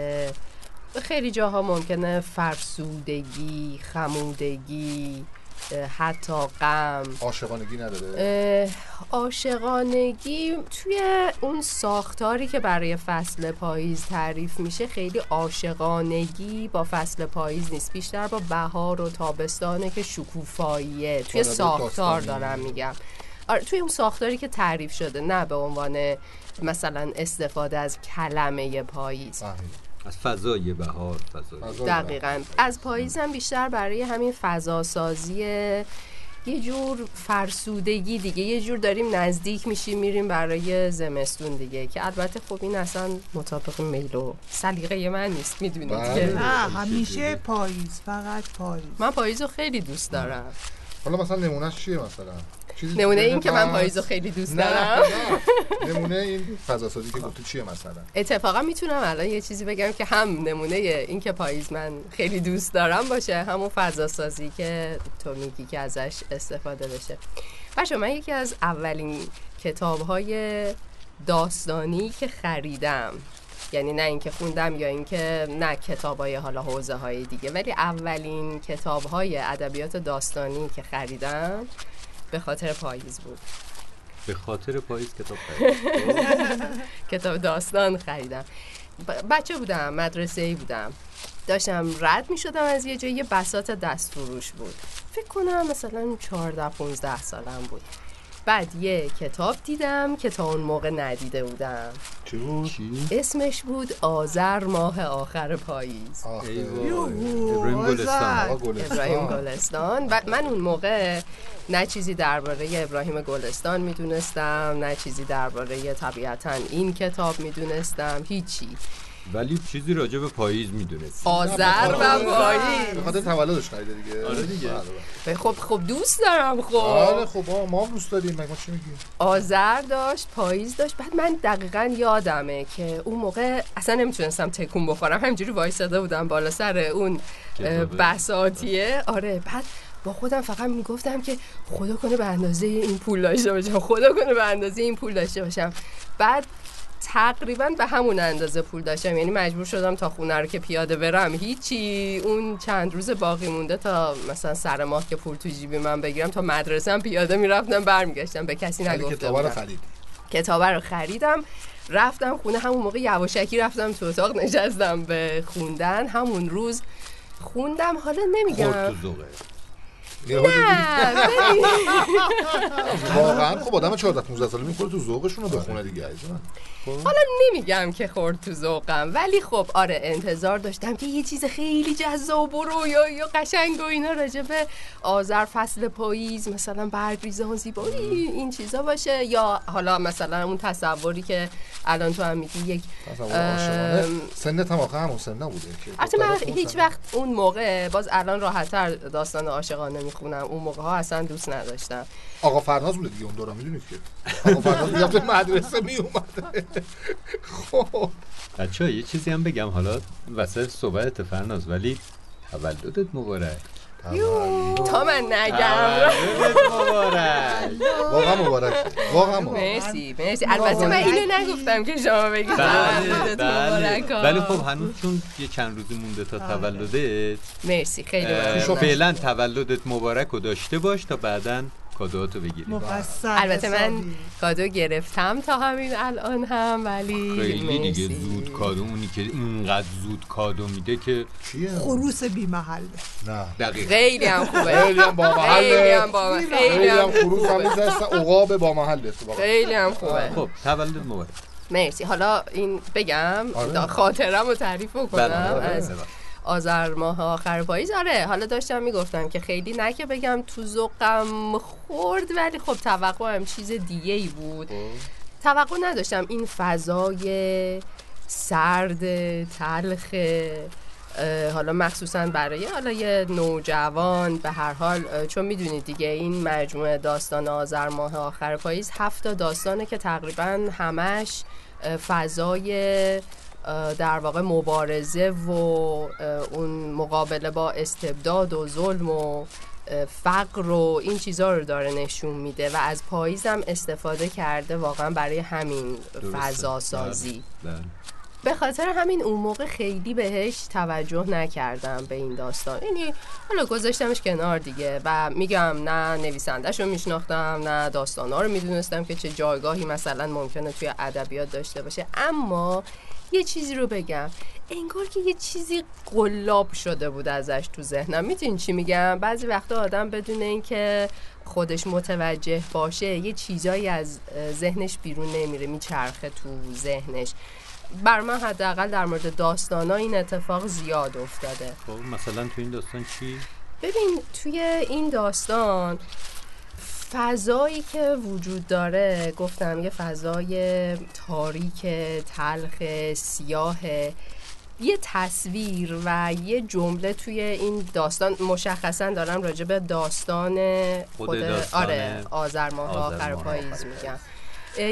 خیلی جاها ممکنه فرسودگی خمودگی حتی غم. عاشقانگی نداره؟ عاشقانگی توی اون ساختاری که برای فصل پاییز تعریف میشه خیلی عاشقانگی با فصل پاییز نیست. بیشتر با بهار و تابستانه که شکوفاییه. توی ساختار. دارم میگم. آره توی اون ساختاری که تعریف شده نه به عنوان مثلا استفاده از کلمه پاییز. از فضای بهار فضای دقیقا. از پاییز هم بیشتر برای همین فضا سازی یه جور فرسودگی دیگه. یه جور داریم نزدیک میشیم میریم برای زمستون دیگه که البته خب این اصلا مطابق میل و سلیقه من نیست می‌دونید بله. که نه همیشه پاییز فقط پاییز. من پاییز رو خیلی دوست دارم. حالا مثلا نمونهش چیه مثلا؟ نمونه این که من هست؟ پاییز رو خیلی دوست دارم نه. نمونه این فضا سازی که گفتی چیه مثلا اتفاقا می‌تونم الان یه چیزی بگم که هم نمونه این که پاییز من خیلی دوست دارم باشه همون فضا سازی که تو میگی که ازش استفاده بشه بچه من یکی از اولین کتاب های داستانی که خریدم یعنی نه اینکه خوندم یا اینکه نه کتاب های حالا حوزه های دیگه ولی اولین کتاب های ادبیات داستانی که خریدم به خاطر پاییز بود. به خاطر پاییز کتاب خرید. کتاب داستان خریدم. بچه بودم مدرسه ای بودم. داشتم رد می شدم از یه جایی یه بساط دست فروش بود. فکر کنم مثلا 14 15 سالم بود. بعد یه کتاب دیدم که تا اون موقع ندیده بودم. چی بود؟ اسمش بود آذر ماه آخر پاییز. ابراهیم. گلستان. ابراهیم گلستان. و من اون موقع نه چیزی درباره ابراهیم گلستان می‌دونستم نه چیزی درباره طبیعتا این کتاب می‌دونستم هیچی. ولی چیزی راجع به پاییز می‌دونست آذر و پاییز. خاطر تولدش خریده دیگه. آره دیگه. بله، خب خب دوست دارم بله. آره خب خب ما هم دوست داریم. مگه ما چی میگیم؟ آذر داشت پاییز داشت. بعد من دقیقا یادمه که اون موقع اصلا نمی‌تونستم تکون بخورم. همینجوری وایساده بودم بالا سر اون. بساتیه. آره بعد با خودم فقط می‌گفتم که خدا کنه به اندازه این پول داشته باشم. خدا کنه به اندازه این پول داشته باشم. بعد تقریبا به همون اندازه پول داشتم. یعنی مجبور شدم تا خونه رو که پیاده برم. هیچی. اون چند روز باقی مونده تا مثلا سر ماه که پول تو جیبی من بگیرم تا مدرسه هم پیاده می‌رفتم برمیگشتم. به کسی کتابا رو خرید. کتابه رو خریدم. رفتم خونه. همون موقع یواشکی رفتم تو اتاق نشستم به خوندن. همون روز خوندم. حالا نمیگم. واقعا خب آدم 14 15 ساله می‌خوره تو ذوقشون رو بخونه دیگه من. حالا نمیگم که خورد تو ذوقم ولی خب آره انتظار داشتم که یه چیز خیلی جذاب و رویایی و قشنگ و اینا راجع به آذر فصل پاییز مثلا برگریزان زیبایی این چیزا باشه. یا حالا مثلا اون تصوری که الان تو هم میگی یک سنت هم آخه همون سن نبوده که البته من هیچ وقت اون موقع باز الان راحتتر داستان عاشقانه می‌خونم. اون موقع ها اصلا دوست نداشتم. آقا فرناز بوده دیگه اون دوران می‌دونید که. آقا فرناز می‌رفت مدرسه میومد خب. بچه یه چیزی هم بگم. حالا وسط صحبت فرناز ولی تولدت مبارک. تا من نگم. واقعا مبارک. واقعا مبارک. مرسی مرسی. البته من اینو نگفتم که شما بگید. بله بله. ولی خب هنوز چون یه چند روزی مونده تا تولدت مرسی خیلی اه، ممنونم فعلا تولدت مبارک رو داشته باش تا بعدا کادوهاتو بگیری مفصل البته من. کادو گرفتم تا همین الان هم ولی خیلی دیگه. زود کادو اونی که اینقدر زود کادو میده که چیه؟ خروس بی محله نه. دقیق خیلی هم خوبه. خیلی هم با خیلی هم محله با خیلی هم خروس هم میزنستن عقاب با محله اتفاقا خیلی هم خوبه. خب تولد مبارک. مرسی. حالا این بگم آره. خاطرم رو تعریف بله، بکنم بله، از بله. آذر ماه آخر پاییز. آره حالا داشتم می‌گفتم که خیلی نه که بگم تو ذوقم خورد ولی خب توقعم چیز دیگه ای بود توقع نداشتم این فضای سرد تلخ حالا مخصوصا برای حالا یه نوجوان به هر حال چون می‌دونید دیگه این مجموعه داستان آذر ماه آخر پاییز هفت تا داستانه که تقریبا همش فضای در واقع مبارزه و اون مقابله با استبداد و ظلم و فقر و این چیزها رو داره نشون میده و از پاییزم استفاده کرده واقعا برای همین. فضا سازی بله. به خاطر همین اون موقع خیلی بهش توجه نکردم به این داستان یعنی حالا گذاشتمش کنار دیگه و میگم نه نویسندهش رو میشناختم نه داستانا رو می‌دونستم که چه جایگاهی مثلا ممکنه توی ادبیات داشته باشه اما یه چیزی رو بگم. انگار که یه چیزی قلاب شده بود ازش تو ذهنم. می‌تونین چی میگم؟ بعضی وقتا آدم بدون اینکه خودش متوجه باشه یه چیزایی از ذهنش بیرون نمیره میچرخه تو ذهنش. بر من حداقل در مورد داستانا این اتفاق زیاد افتاده. خب مثلا تو این داستان چی؟ ببین توی این داستان فضایی که وجود داره گفتم یه فضای تاریک تلخ سیاه یه تصویر و یه جمله توی این داستان. مشخصا دارم راجع به داستان خود خود داستان آره آذر ماه آخر پاییز میگم.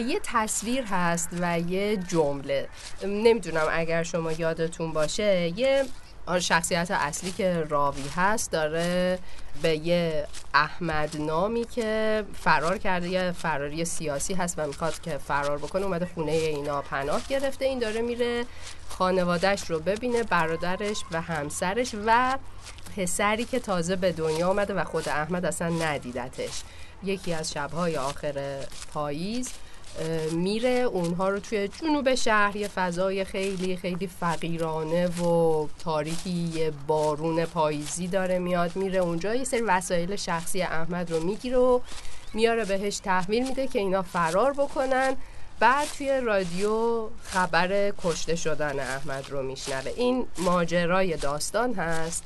یه تصویر هست و یه جمله. نمی‌دونم اگر شما یادتون باشه یه آره، شخصیت اصلی که راوی هست داره به یه احمد نامی که فرار کرده یه فراری سیاسی هست و می‌خواد که فرار بکنه اومده خونه اینا پناه گرفته. این داره میره خانوادهش رو ببینه برادرش و همسرش و پسری که تازه به دنیا آمده و خود احمد اصلا ندیدتش. یکی از شبهای آخر پاییز میره. اونها رو توی جنوب شهر یه فضای خیلی خیلی فقیرانه و تاریکی یه بارون پاییزی داره میاد میره اونجا. یه سری وسایل شخصی احمد رو می‌گیره و میاره بهش تحویل میده که اینا فرار بکنن. بعد توی رادیو خبر کشته شدن احمد رو میشنوه. این ماجرای داستان هست.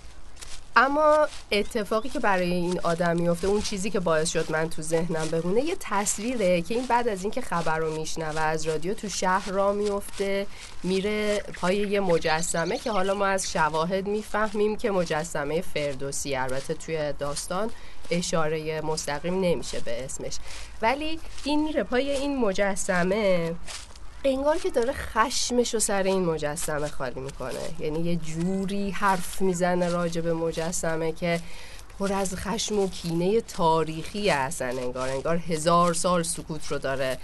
اما اتفاقی که برای این آدم میفته اون چیزی که باعث شد من تو ذهنم بمونه یه تصویره که این بعد از اینکه خبر رو میشنوه از رادیو تو شهر را میفته میره پای یه مجسمه که حالا ما از شواهد می‌فهمیم که مجسمه فردوسی البته توی داستان اشاره مستقیم نمیشه به اسمش. ولی این میره پای این مجسمه انگار که داره خشمش رو سر این مجسمه خالی می‌کنه. یعنی یه جوری حرف می‌زنه راجع به مجسمه که پر از خشم و کینه تاریخی هستن. انگار انگار هزار سال سکوت رو داره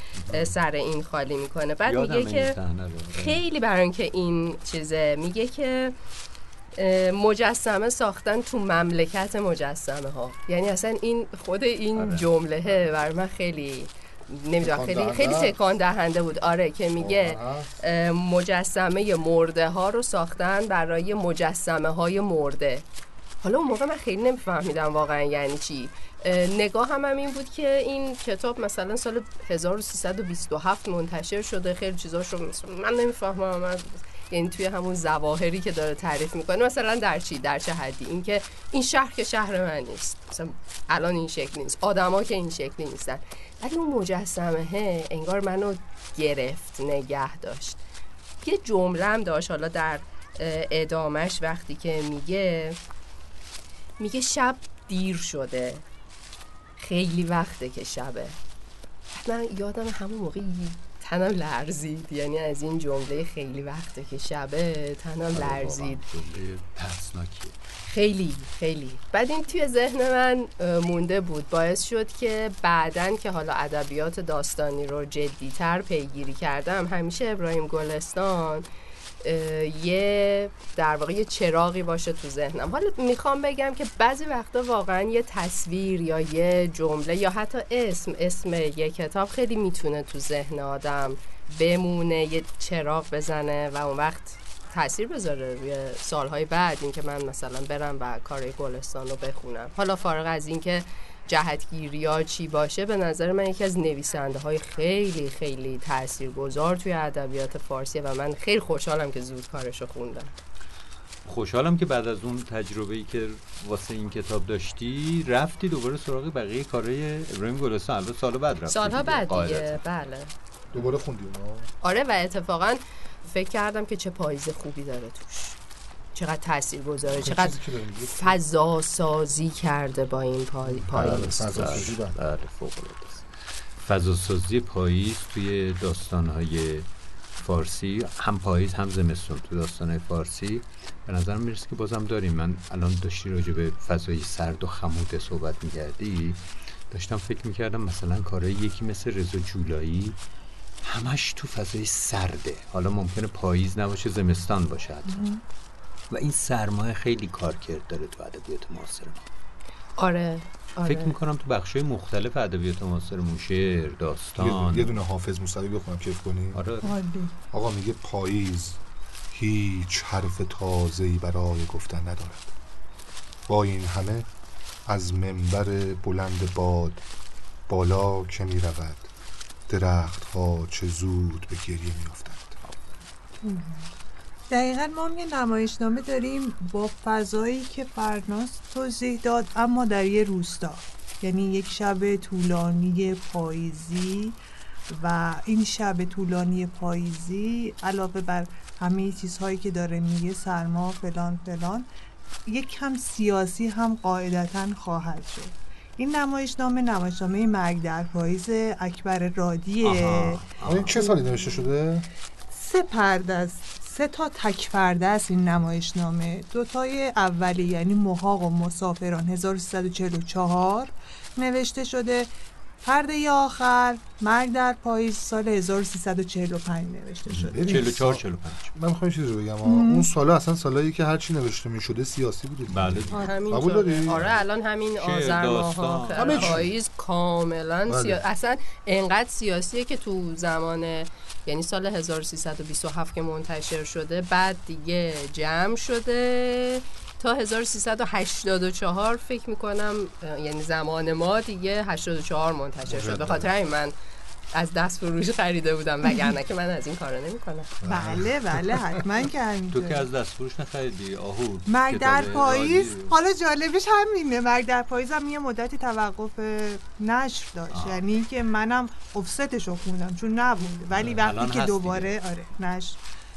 سر این خالی می‌کنه. بعد میگه که رو. خیلی برای اینکه این چیزه میگه که مجسمه ساختن تو مملکت مجسمه ها یعنی اصلا این خود این آره. جمله برای من خیلی نمی‌دونم خیلی خیلی. تکان دهنده بود. آره که میگه مجسمه مرده ها رو ساختن برای مجسمه های مرده. حالا اون موقع من خیلی نمیفهمیدم واقعا یعنی چی. اه، نگاه هم, هم این بود که این کتاب مثلا سال 1327 منتشر شده. خیلی چیزاش رو من نمی‌فهمم. من یعنی توی همون زواهری که داره تعریف می‌کنه مثلا در چی؟ در چه حدی؟ اینکه این شهر که شهر من نیست. مثلا الان این شکلی نیست. آدما که این شکلی نیستن. ولی اون مجسمه انگار منو گرفت نگه داشت. یه جمله هم داشت حالا در ادامش وقتی که میگه میگه شب دیر شده. خیلی وقته که شبه. من یادم همون موقع تنم لرزید. یعنی از این جمله خیلی وقته که شبه تنم لرزید. جمله ترسناکیه. خیلی خیلی. بعد این توی ذهن من مونده بود. باعث شد که بعدن که حالا ادبیات داستانی رو جدیتر پیگیری کردم همیشه ابراهیم گلستان یه در واقع یه چراغی باشه تو ذهنم. حالا می‌خوام بگم که بعضی وقتا واقعا یه تصویر یا یه جمله یا حتی اسم اسم یه کتاب خیلی می‌تونه تو ذهن آدم بمونه یه چراغ بزنه و اون وقت تاثیر بذاره روی سالهای بعد اینکه من مثلا برم و کار گلستان رو بخونم. حالا فارغ از اینکه جهتگیری ها چی باشه؟ به نظر من یکی از نویسنده های خیلی خیلی تاثیرگذار توی ادبیات فارسیه و من خیلی خوشحالم که زود کارش رو خوندم. خوشحالم که بعد از اون تجربه ای که واسه این کتاب داشتی رفتی دوباره سراغ بقیه کارهای ابراهیم گلستان. البته سال بعد رفتی سالها دیگه، بعد قاعدتاً. دیگه بله. دوباره خوندی اونا؟ آره و اتفاقا فکر کردم که چه پاییز خوبی داره توش. چقدر تاثیر گذاره آخه چقدر فضا سازی کرده با این پای... بله، پاییز. فضاسازی بله. بله. فضاسازی پاییز توی داستانهای فارسی هم پاییز هم زمستون تو داستانهای فارسی. به نظر می‌رسه که بازم داریم. من الان داشتی راجع به فضای سرد و خموده صحبت می‌کردی. داشتم فکر می‌کردم مثلا کارهای یکی مثل رضا جولایی همش تو فضای سرده. حالا ممکنه پاییز نباشه زمستان باشه حتی. و این سرمایه خیلی کارکرد داره تو ادبیات معاصر ما. آره آره. فکر می‌کنم تو بخشای مختلف ادبیات معاصرمون شعر یه داستان یه دونه حافظ موسوی بخونم کیف کنی؟ آره. آقا میگه پاییز هیچ حرف تازه‌ای برای گفتن ندارد. با این همه از منبر بلند باد بالا که می رود درخت ها چه زود به گریه می افتند دقیقا ما یه نمایشنامه داریم با فضایی که فرناس توضیح داد اما در یه روستا یعنی یک شب طولانی پاییزی و این شب طولانی پاییزی علاوه بر همه چیزهایی که داره میگه سرما فلان فلان یک کم سیاسی هم قاعدتا خواهد شد این نمایشنامه نمایشنامه مرگ در پاییز اکبر رادیه آها. این چه سالی نوشته شده؟ سه پرده است سه تا تک پرده است این نمایشنامه. دوتای اولی یعنی محاق و مسافران 1344 نوشته شده پرده آخر مرگ در پاییز سال 1345 نوشته شده ببین، 44 سا- 45 من می‌خوام چیزی رو بگم. اون سالا اصلا سالایی که هرچی نوشته می‌شده سیاسی بوده. بله همین قبول داری؟ آره الان همین آذر ماه چی. پاییز کاملا بله. سیا... اصلا انقدر سیاسیه که تو زمان یعنی سال 1327 که منتشر شده بعد دیگه جمع شده تا 1384 فکر می‌کنم یعنی زمان ما دیگه 84 منتشر شد. به خاطر همین من از دست فروش خریده بودم وگرنه که من از این کارا نمی‌کنم. بله بله حتما که تو. که از دست فروش نخریدی آهو مرگ در پاییز حالا جالبش همینه مرگ در پاییز هم یه مدتی توقف نشر داشت. یعنی که منم افستش رو خوندم چون نبود ولی الان وقتی که دوباره آره نشر.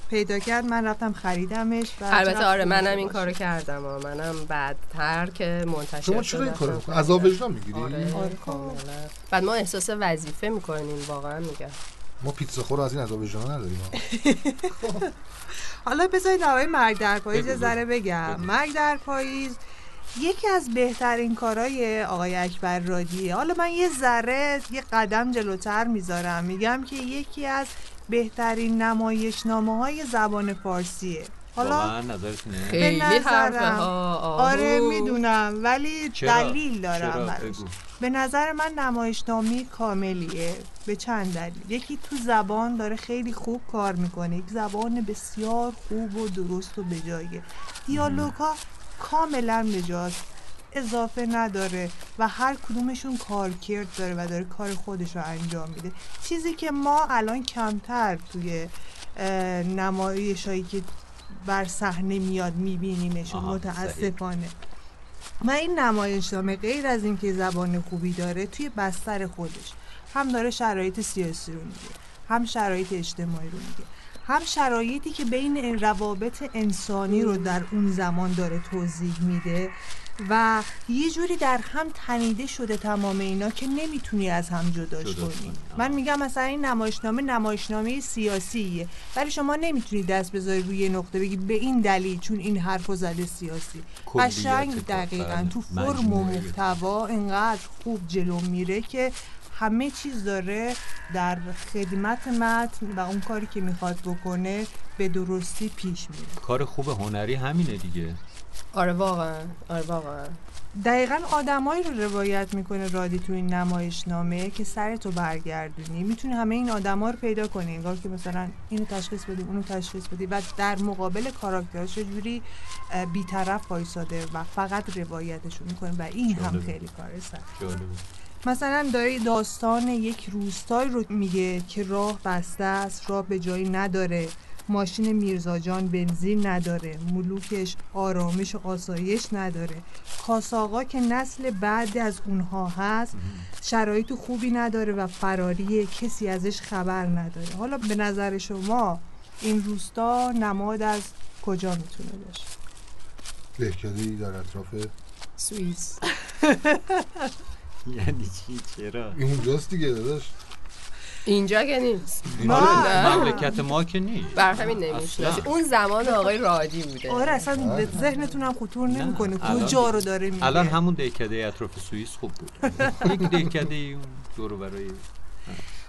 پیدا کرد من رفتم خریدمش و البته آره منم این. کارو کردم آه. منم بعدتر که منتشر شما شد چرا این کارو. عذاب وجدان می‌گیری؟ آره آره. کاملا بعد ما احساس وظیفه می‌کنیم واقعا میگم ما پیتزا خور از این عذاب وجدان نداریم. حالا بذارید آقای مرگ در پاییز ذره بگم. مرگ در پاییز یکی از بهترین کارهای آقای اکبر رادیه حالا من یه ذره یه قدم جلوتر می‌ذارم میگم که یکی از بهترین نمایشنامه های زبان فارسیه حالا خیلی نظرم. حرفه ها. آره می‌دونم ولی چرا؟ دلیل دارم؟ براش. به نظر من نمایشنامی کاملیه به چند دلیل یکی تو زبان داره خیلی خوب کار می‌کنه یک زبان بسیار خوب و درست و بجایه دیالوگ ها کاملا بجاست اضافه نداره و هر کدومشون کارکرد داره و داره کار خودش رو انجام میده. چیزی که ما الان کمتر توی نمایش هایی که بر صحنه میاد میبینیمشون متاسفانه. و این نمایشنامه غیر از اینکه زبان خوبی داره توی بستر خودش. هم داره شرایط سیاسی رو میگه هم شرایط اجتماعی رو میگه هم شرایطی که بین روابط انسانی رو در اون زمان داره توضیح میده. و یه جوری در هم تنیده شده تمام اینا که نمی‌تونی از هم جداش کنی. من میگم مثلا این نمایشنامه نمایشنامه سیاسیه ولی شما نمی‌تونی دست بذاری روی نقطه بگی به این دلیل چون این حرفو زده سیاسی قشنگ دقیقا. تو فرم و. محتوا انقدر خوب جلو میره که همه چیز داره در خدمت متن و اون کاری که می‌خواد بکنه به درستی پیش میره کار خوب هنری همینه دیگه آره واقعا. آره واقعا. دقیقا آدمایی رو روایت می‌کنه رادی تو این نمایشنامه که سرتو برگردونی. می‌تونی همه این آدما رو پیدا کنی. انگار که مثلا اینو تشخیص بدی اونو تشخیص بدی. و در مقابل کاراکترش جوری بیطرف وایساده و فقط روایتشو می‌کنه و این هم. خیلی کار سخت مثلا داره داستان یک روستایی رو میگه که راه بسته است راه به جایی نداره. ماشین میرزاجان بنزین نداره ملوکش آرامش و آسایش نداره. کاساقا که نسل بعد از اونها هست شرایط خوبی نداره و فراریه کسی ازش خبر نداره. حالا به نظر شما این روستا نماد از کجا می‌تونه باشه؟ دهکده ای در اطراف سوئیس. یعنی چی؟ چرا؟ این اونجاست دیگه داداش. اینجا که نیست. ما-. مملکت ما که نیست. بر همین نمی‌شناسی. اون زمان آقای رادی بوده. آره اصلا به ذهنتونم خطور نه، نمی‌کنه. کجا رو داره میگه. الان همون دهکده اطراف سوئیس خوب بود. یک دهکده اون دور برای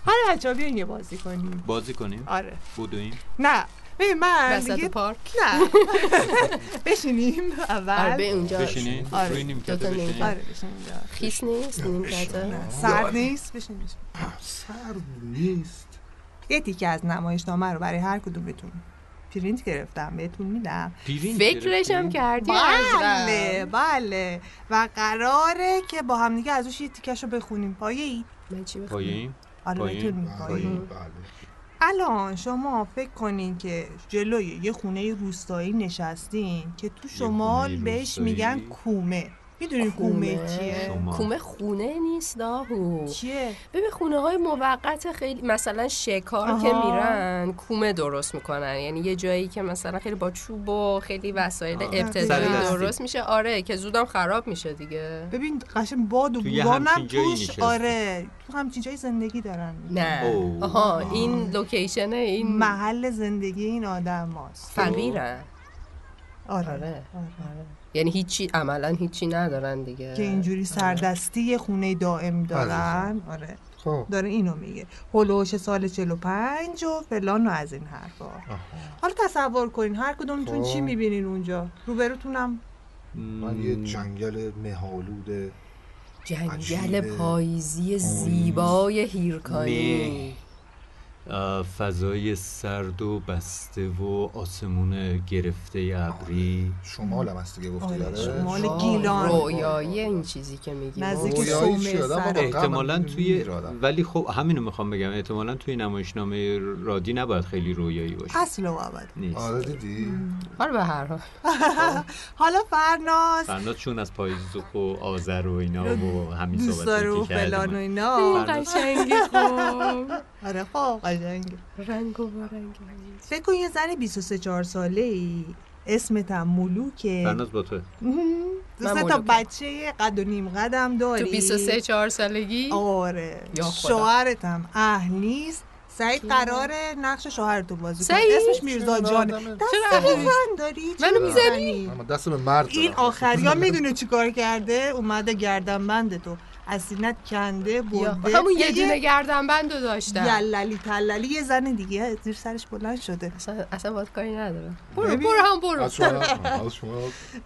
حالا بچه ها بیاین یه بازی کنیم. بازی کنیم؟ آره. بودویم؟ نه. ببین من وسط دیگه پارک. نه. بشینیم آره اول به اونجا. بشینین آره. آره بشینیم اینجا. خیس نیست؟ نیمکته سرد نیست؟ بشینیم بشینیم. سرد نیست. یه تیکه از نمایشنامه رو برای هر کدومتون پرینت گرفتم بهتون میدم. پیرین فکرش هم گرفتین؟ کردی؟ بله. بله. و قراره که با هم دیگه ازش یه تیکش رو بخونیم. پایه ای من چی بخونم؟ پایین آره؟ بهتون پایه الان شما فکر کنین که جلوی یه خونه روستایی نشستین که تو شمال بهش؟ میگن کومه می‌دونین کومه چیه؟ کومه خونه نیست داهو چیه؟ ببین خونه های موقت خیلی مثلا شکار آها. که میرن کومه درست می‌کنن یعنی یه جایی که مثلا خیلی با چوب و خیلی وسایل. ابتدایی. درست میشه آره که زودم خراب میشه دیگه ببین قشنگ باد و تو یه بوران هم همچین جایی توش. آره تو همچین جایی زندگی دارن نه اوه. آها این لوکیشن این محل زندگی این آدم هاست فقیرن آره. آره. آره. یعنی هیچی عملا هیچی ندارن دیگه. که اینجوری سردستی یه خونه دائم دارن. آره. خب. داره اینو میگه. هلوش سال 45 و فلان و از این حرفا. حالا تصور کنین هر کدومتون خب. چی می‌بینین اونجا؟ روبروتونم؟ من یه جنگل مهالود جنگل عجیبه. پاییزی زیبای هیرکانی. آه، فضای سرد و بسته و آسمون گرفته ابری. شمال هم هست دیگه گفتی داره شمال گیلان. رویایی این چیزی که میگی. نزدیک؟ احتمالا توی. ولی خب همینو می‌خوام بگم احتمالا توی نمایشنامه رادی نباید خیلی رویایی باشه. اصل و ابد نیست. آره دیدی؟ آره به هر حال. حالا فرناز. فرناز چون از پاییز و آذر و اینا و همین دوست داره و صحبت که فلان و اینا. فرناز. قشنگی خب آره خب. قشنگه رنگ و رنگ فکر کن یه زن 23 4 ساله ای اسمت هم ملوکه. فرناز با تو سه تا. بچه قد و نیم قدم داری. تو 23 4 سالگی؟ آره. شوهرت هم اهل نیست. سعید قراره نقش شوهرتو بازی کنه؟ اسمش میرزا جانه آدمه؟ دست چرا به زن داری؟ منو می‌زنی؟ دست به مرد این. آخریا می‌دونه چیکار کرده. اومده گردن بند تو. از سینت کنده یا برده. همون یه دونه گردن بندو داشتم. یللی تللی یه زن دیگه زیر سرش بلند شده. اصلا اصلا باید کاری ندارم. برو ببین. برو هم برو.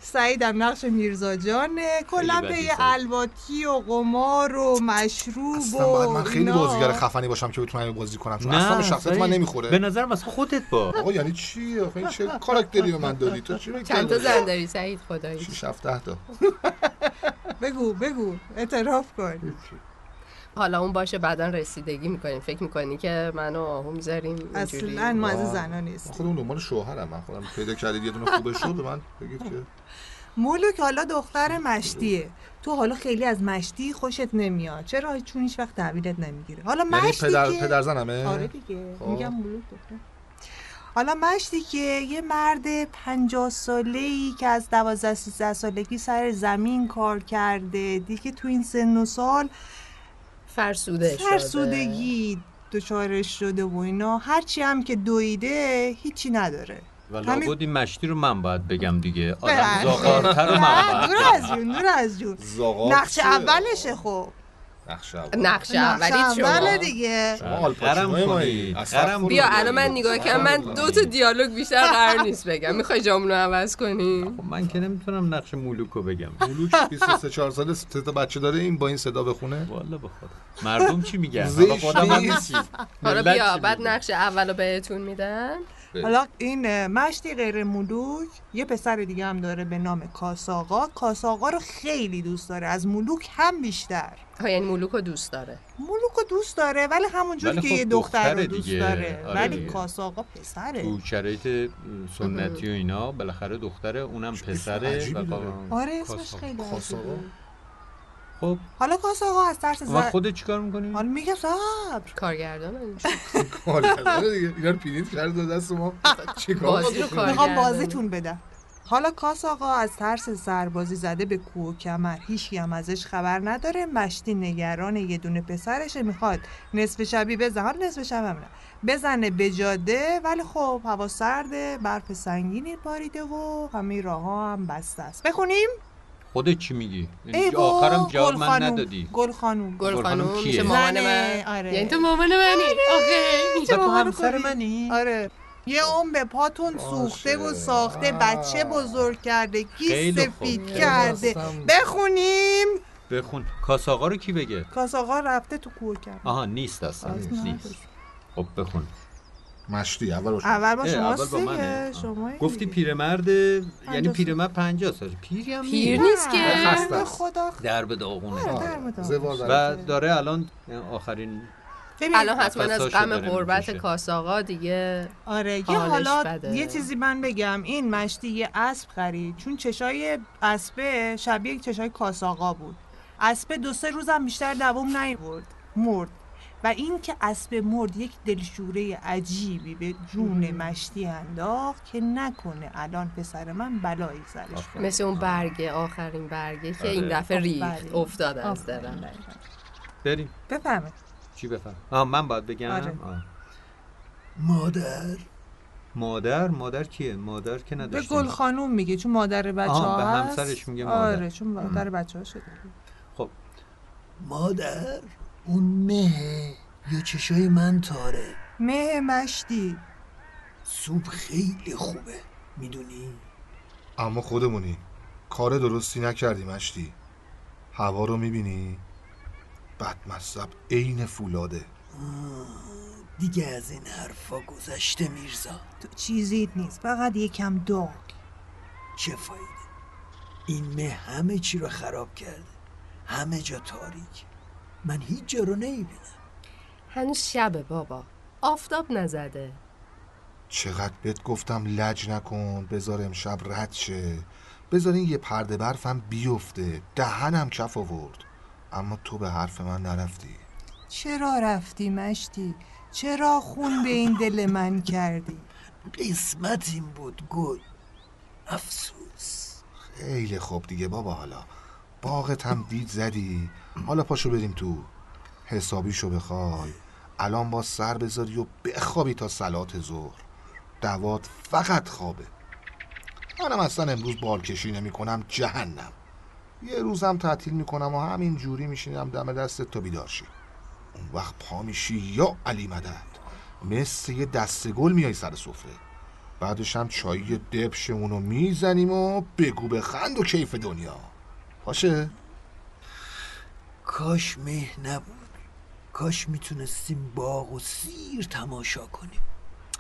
سعیدم نقش میرزا جانه کلا سعید. الواتی و قمار و مشروب اصلا باید من خیلی. بازیگر خفنی باشم که بتونم بازی کنم. چون اصلا به شخصیت من نمی‌خوره. به نظرم اصلا خودت با. آقا یعنی چی؟ آخه این چه کاراکتری به من دادی؟ تو چی چند تا زن داری سعید؟ خدایی 6 7 10 تا. بگو بگو. اعتراف کن. حالا اون باشه بعدا رسیدگی می‌کنیم. فکر می‌کنی که منو آهو می‌ذاریم اصلا ما از. زنا نیست خودم دنبال شوهرم. من خودم پیدا کردید یه دونه خوبه شد به من بگید که. مولوک حالا دختر مشتیه. تو حالا خیلی از مشتی خوشت نمیاد. چرا چون هیچ وقت تحویلت نمی‌گیره؟ حالا یعنی مشتی پدر که پدر زنمه؟ آره دیگه. خب. میگم مولوک دختر. حالا مشتی که یه مرد پنجاه ساله ای که از دوازده سیزده سالگی سر زمین کار کرده دیگه تو این سن و سال فرسوده شده. فرسودگی دچارش شده و اینا. هرچی هم که دویده هیچی نداره. و همین- لابد این مشتی رو من باید بگم دیگه. آدم بله. زاغارتر رو من نه، باید دور از جون دور از جون. نقش؟ اولشه خب. نقش اول. نقش اولی شما دیگه. شما بیا الان من. نگاه کنم من دو تا دیالوگ بیشتر قرار نیست بگم. می‌خوای جامونو عوض کنیم خب من که نمی‌تونم نقش مولوک رو بگم. مولوک 23 4 ساله سه تا بچه داره این با این صدا بخونه؟ والا به خدا. مردم چی میگن؟ حالا نیست. چی؟ حالا ملت بیا بعد؟ نقش اولو بهتون میدن حالا این مشتی غیر ملوک یه پسر دیگه هم داره به نام کاساقا. کاساقا رو خیلی دوست داره. از ملوک هم بیشتر. ها یعنی ملوک رو دوست داره. ملوک رو دوست داره ولی همونجور که خب یه دختر رو دختره دوست دیگه. داره. آره ولی دیگه. کاساقا پسره. تو شرایط سنتی و اینا بالاخره دختره اونم پسره آره اسمش. خیلی. خب. حالا کاساقا از ترس و زن خودت چیکار می‌کنی؟ حالا میگه صبر. کارگردان کار کرده دیگه اینا رو پرینت کرد دست ما. چیکار می‌خوام. بازیتون بدم. حالا کاس آقا از ترس سربازی زده به کوه و کمر. هیچی هم ازش خبر نداره. مشتی نگران یه دونه پسرشه. می‌خواد نصف شبی بزنه. حالا نصف شب هم نه. بزنه به جاده ولی خب هوا سرده برف سنگینی باریده و همه راه ها هم بسته است. بخونیم؟ خودت چی میگی؟ آخرم جواب من خانوم. ندادی گل خانوم گل خانوم میشه؟ مامان من آره. یعنی تو مامان منی آخه و تو مامان همسر. منی؟ آره یه اون به پاتون سوخته و ساخته بچه بزرگ کرده گیس. سفید کرده. بخونیم بخون کاساقا رو کی بگه؟ کاس آقا رفته تو کوه کرد آها نیست اصلا اصلا نیست خب بخون مشتی اول باشه اول با شما اول با منه. سیه شما گفتی پیرمرد یعنی پیرمرد 50 سال. پیری هم پیر نیست. که. خسته. خدا. در به داغونه. و داره الان آخرین ببین الان حتما از غم می‌کشه. کاساقا دیگه آره یه حالا بده. یه چیزی من بگم. این مشتی یه اسب خرید. چون چشای اسبه شبیه چشای کاساقا بود. اسبه دو سه روزم بیشتر دوام نیورد. مرد. و این که اسب مرد یک دلشوره عجیبی به جون مشتی انداخت که نکنه الان پسر من بلایی سرش مثل اون برگه آخرین برگه که این آره. دفعه ریخت. افتاد از. درم بریم. بفهمه چی بفهم آه من باید بگم. آره. آه. مادر. مادر؟ مادر کیه؟ مادر که به نداشتیم. گل خانوم میگه چون مادر بچه ها به. همسرش میگه مادر. آره چون مادر بچه ها شده. خب. مادر. اون مه یا چشای من تاره. مه مشتی. سوپ خیلی خوبه می‌دونی؟ اما خودمونی. کار درستی نکردی مشتی. هوا رو می‌بینی؟ بد مصب عین فولاده. دیگه از این حرفا گذشته میرزا. تو چیزی نیست فقط یکم داغ. چه فایده؟ این مه همه چی رو خراب کرده. همه جا تاریک. من هیچ جا رو نمی‌بینم هنوز شبه بابا. آفتاب نزده. چقدر بهت گفتم لج نکن بذار امشب رد شه. بذار این یه پرده برفم بیفته. دهنم کف آورد. اما تو به حرف من نرفتی. چرا رفتی مشتی؟ چرا خون به این دل من کردی؟ قسمت این بود گل. افسوس. خیلی خوب دیگه بابا حالا. باغت هم دید زدی. حالا پاشو بریم تو. حسابیشو بخوای. الان با سر بذاری و بخوابی تا سلات ظهر. دوات فقط خوابه. منم اصلا امروز بال کشی نمی کنم جهنم. یه روزم تعطیل می‌کنم و همین جوری میشینم دم دست تا بیدار شی. اون وقت پا میشی یا علی مدد. مثل یه دست گل میای سر سفره. بعدش هم چایی دبشمونو می‌زنیم و بگو بخند و کیف دنیا. باشه. کاش مه نبود. کاش می‌تونستیم باغ و سیر تماشا کنیم.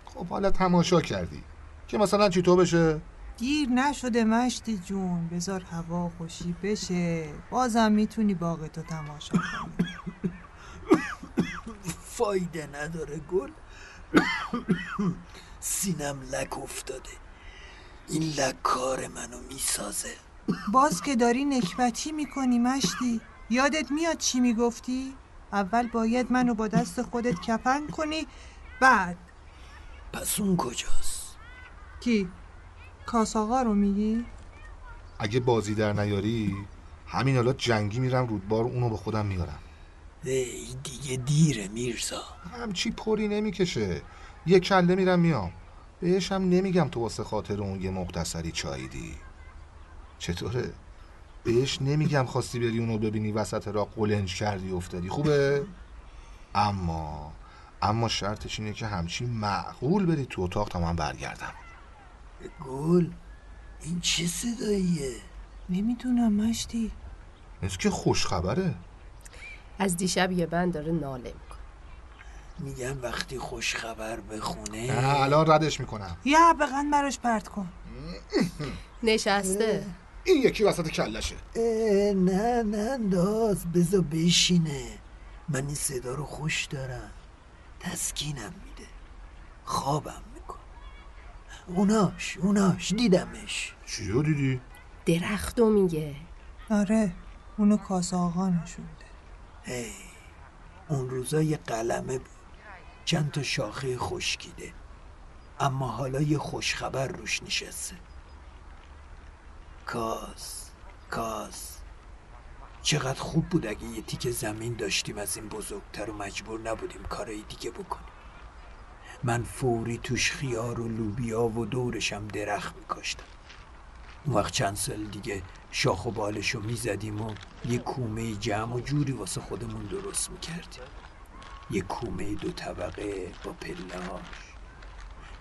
خب حالا تماشا کردی. که مثلا چی تو بشه؟ گیر نشده مشتی جون. بذار هوا خوشی بشه. بازم می‌تونی باغتو تماشا کنی. فایده نداره گل. سینم لک افتاده. این لک کار منو می‌سازه. باز که داری نکبتی می‌کنی مشتی. یادت میاد چی می‌گفتی؟ اول باید منو با دست خودت کفن کنی بعد. پس اون کجاست؟ کی؟ کاساقا رو میگی؟ اگه بازی در نیاری همین حالا جنگی میرم رودبار اونو به خودم میارم. ای دیگه دیره میرزا همچی پری نمی‌کشه. یه کله میرم میام. بهش هم نمیگم تو واسه خاطر اون یه مختصری چاییدی چطوره؟ بهش نمیگم خواستی بری اونو ببینی وسط را قلنج کردی افتادی. خوبه؟ اما اما شرطش اینه که همچی معقول بری تو اتاق تا من برگردم. گل این چه صداییه؟ نمی‌دونم مشتی مثل که خوش خبره از دیشب یه بند داره ناله می‌کنه. میگم وقتی خوش خبر نه بخونه الان ردش می‌کنم. یه بغن براش پرت کن. نشسته. این یکی وسط کلشه. نه نه انداز. بذار بشینه. من این صدا رو خوش دارم. تسکینم میده. خوابم میکن اوناش اوناش. دیدمش. چی رو دیدی؟ درختو میگه. آره اونو کاساقا نشونده هی اون روزا یه قلمه بود. چند تا شاخه خشکیده. اما حالا یه خوشخبر روش نشسته. کاس کاس. چقدر خوب بود اگه یه تیک زمین داشتیم از این بزرگتر و مجبور نبودیم کارایی دیگه بکنیم. من فوری توش خیار و لوبیا و دورشم درخت میکاشتم. اون وقت چند سال دیگه شاخ و بالشو می‌زدیم و یه کومه جمع و جوری واسه خودمون درست می‌کردیم. یه کومه دو طبقه با پلاش.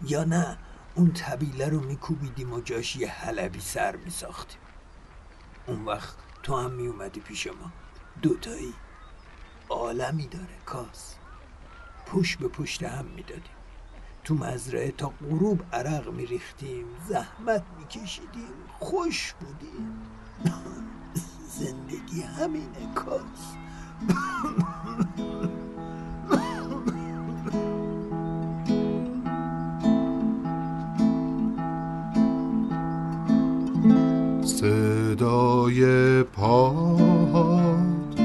یا نه اون طبیله رو میکوبیدیم و جاش یه حلبی سر میساختیم. اون وقت تو هم میومدی پیش ما. دوتایی. عالمی داره کاس. پشت به پشت هم می‌دادیم. تو مزرعه تا غروب عرق میریختیم زحمت میکشیدیم خوش بودیم. زندگی همینه کاس. بالای پاد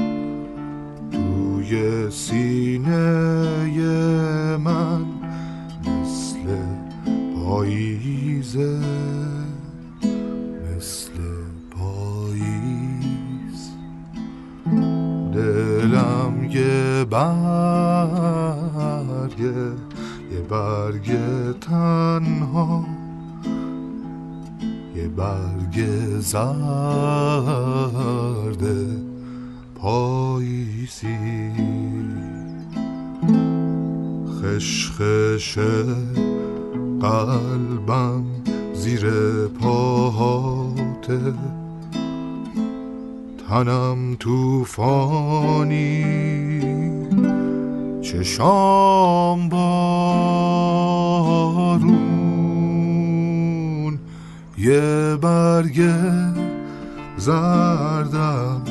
توی سینه من مثل پاییزه مثل پاییز. دلم یه برگه یه برگ تنها یه برگ زرد پاییزی. خشخش قلبم زیر پاهاته تنم توفانی چشام بارون یه برگ زردم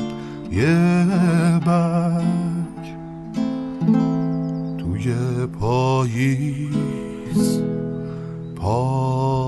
یه برگ. توی پاییز پاییز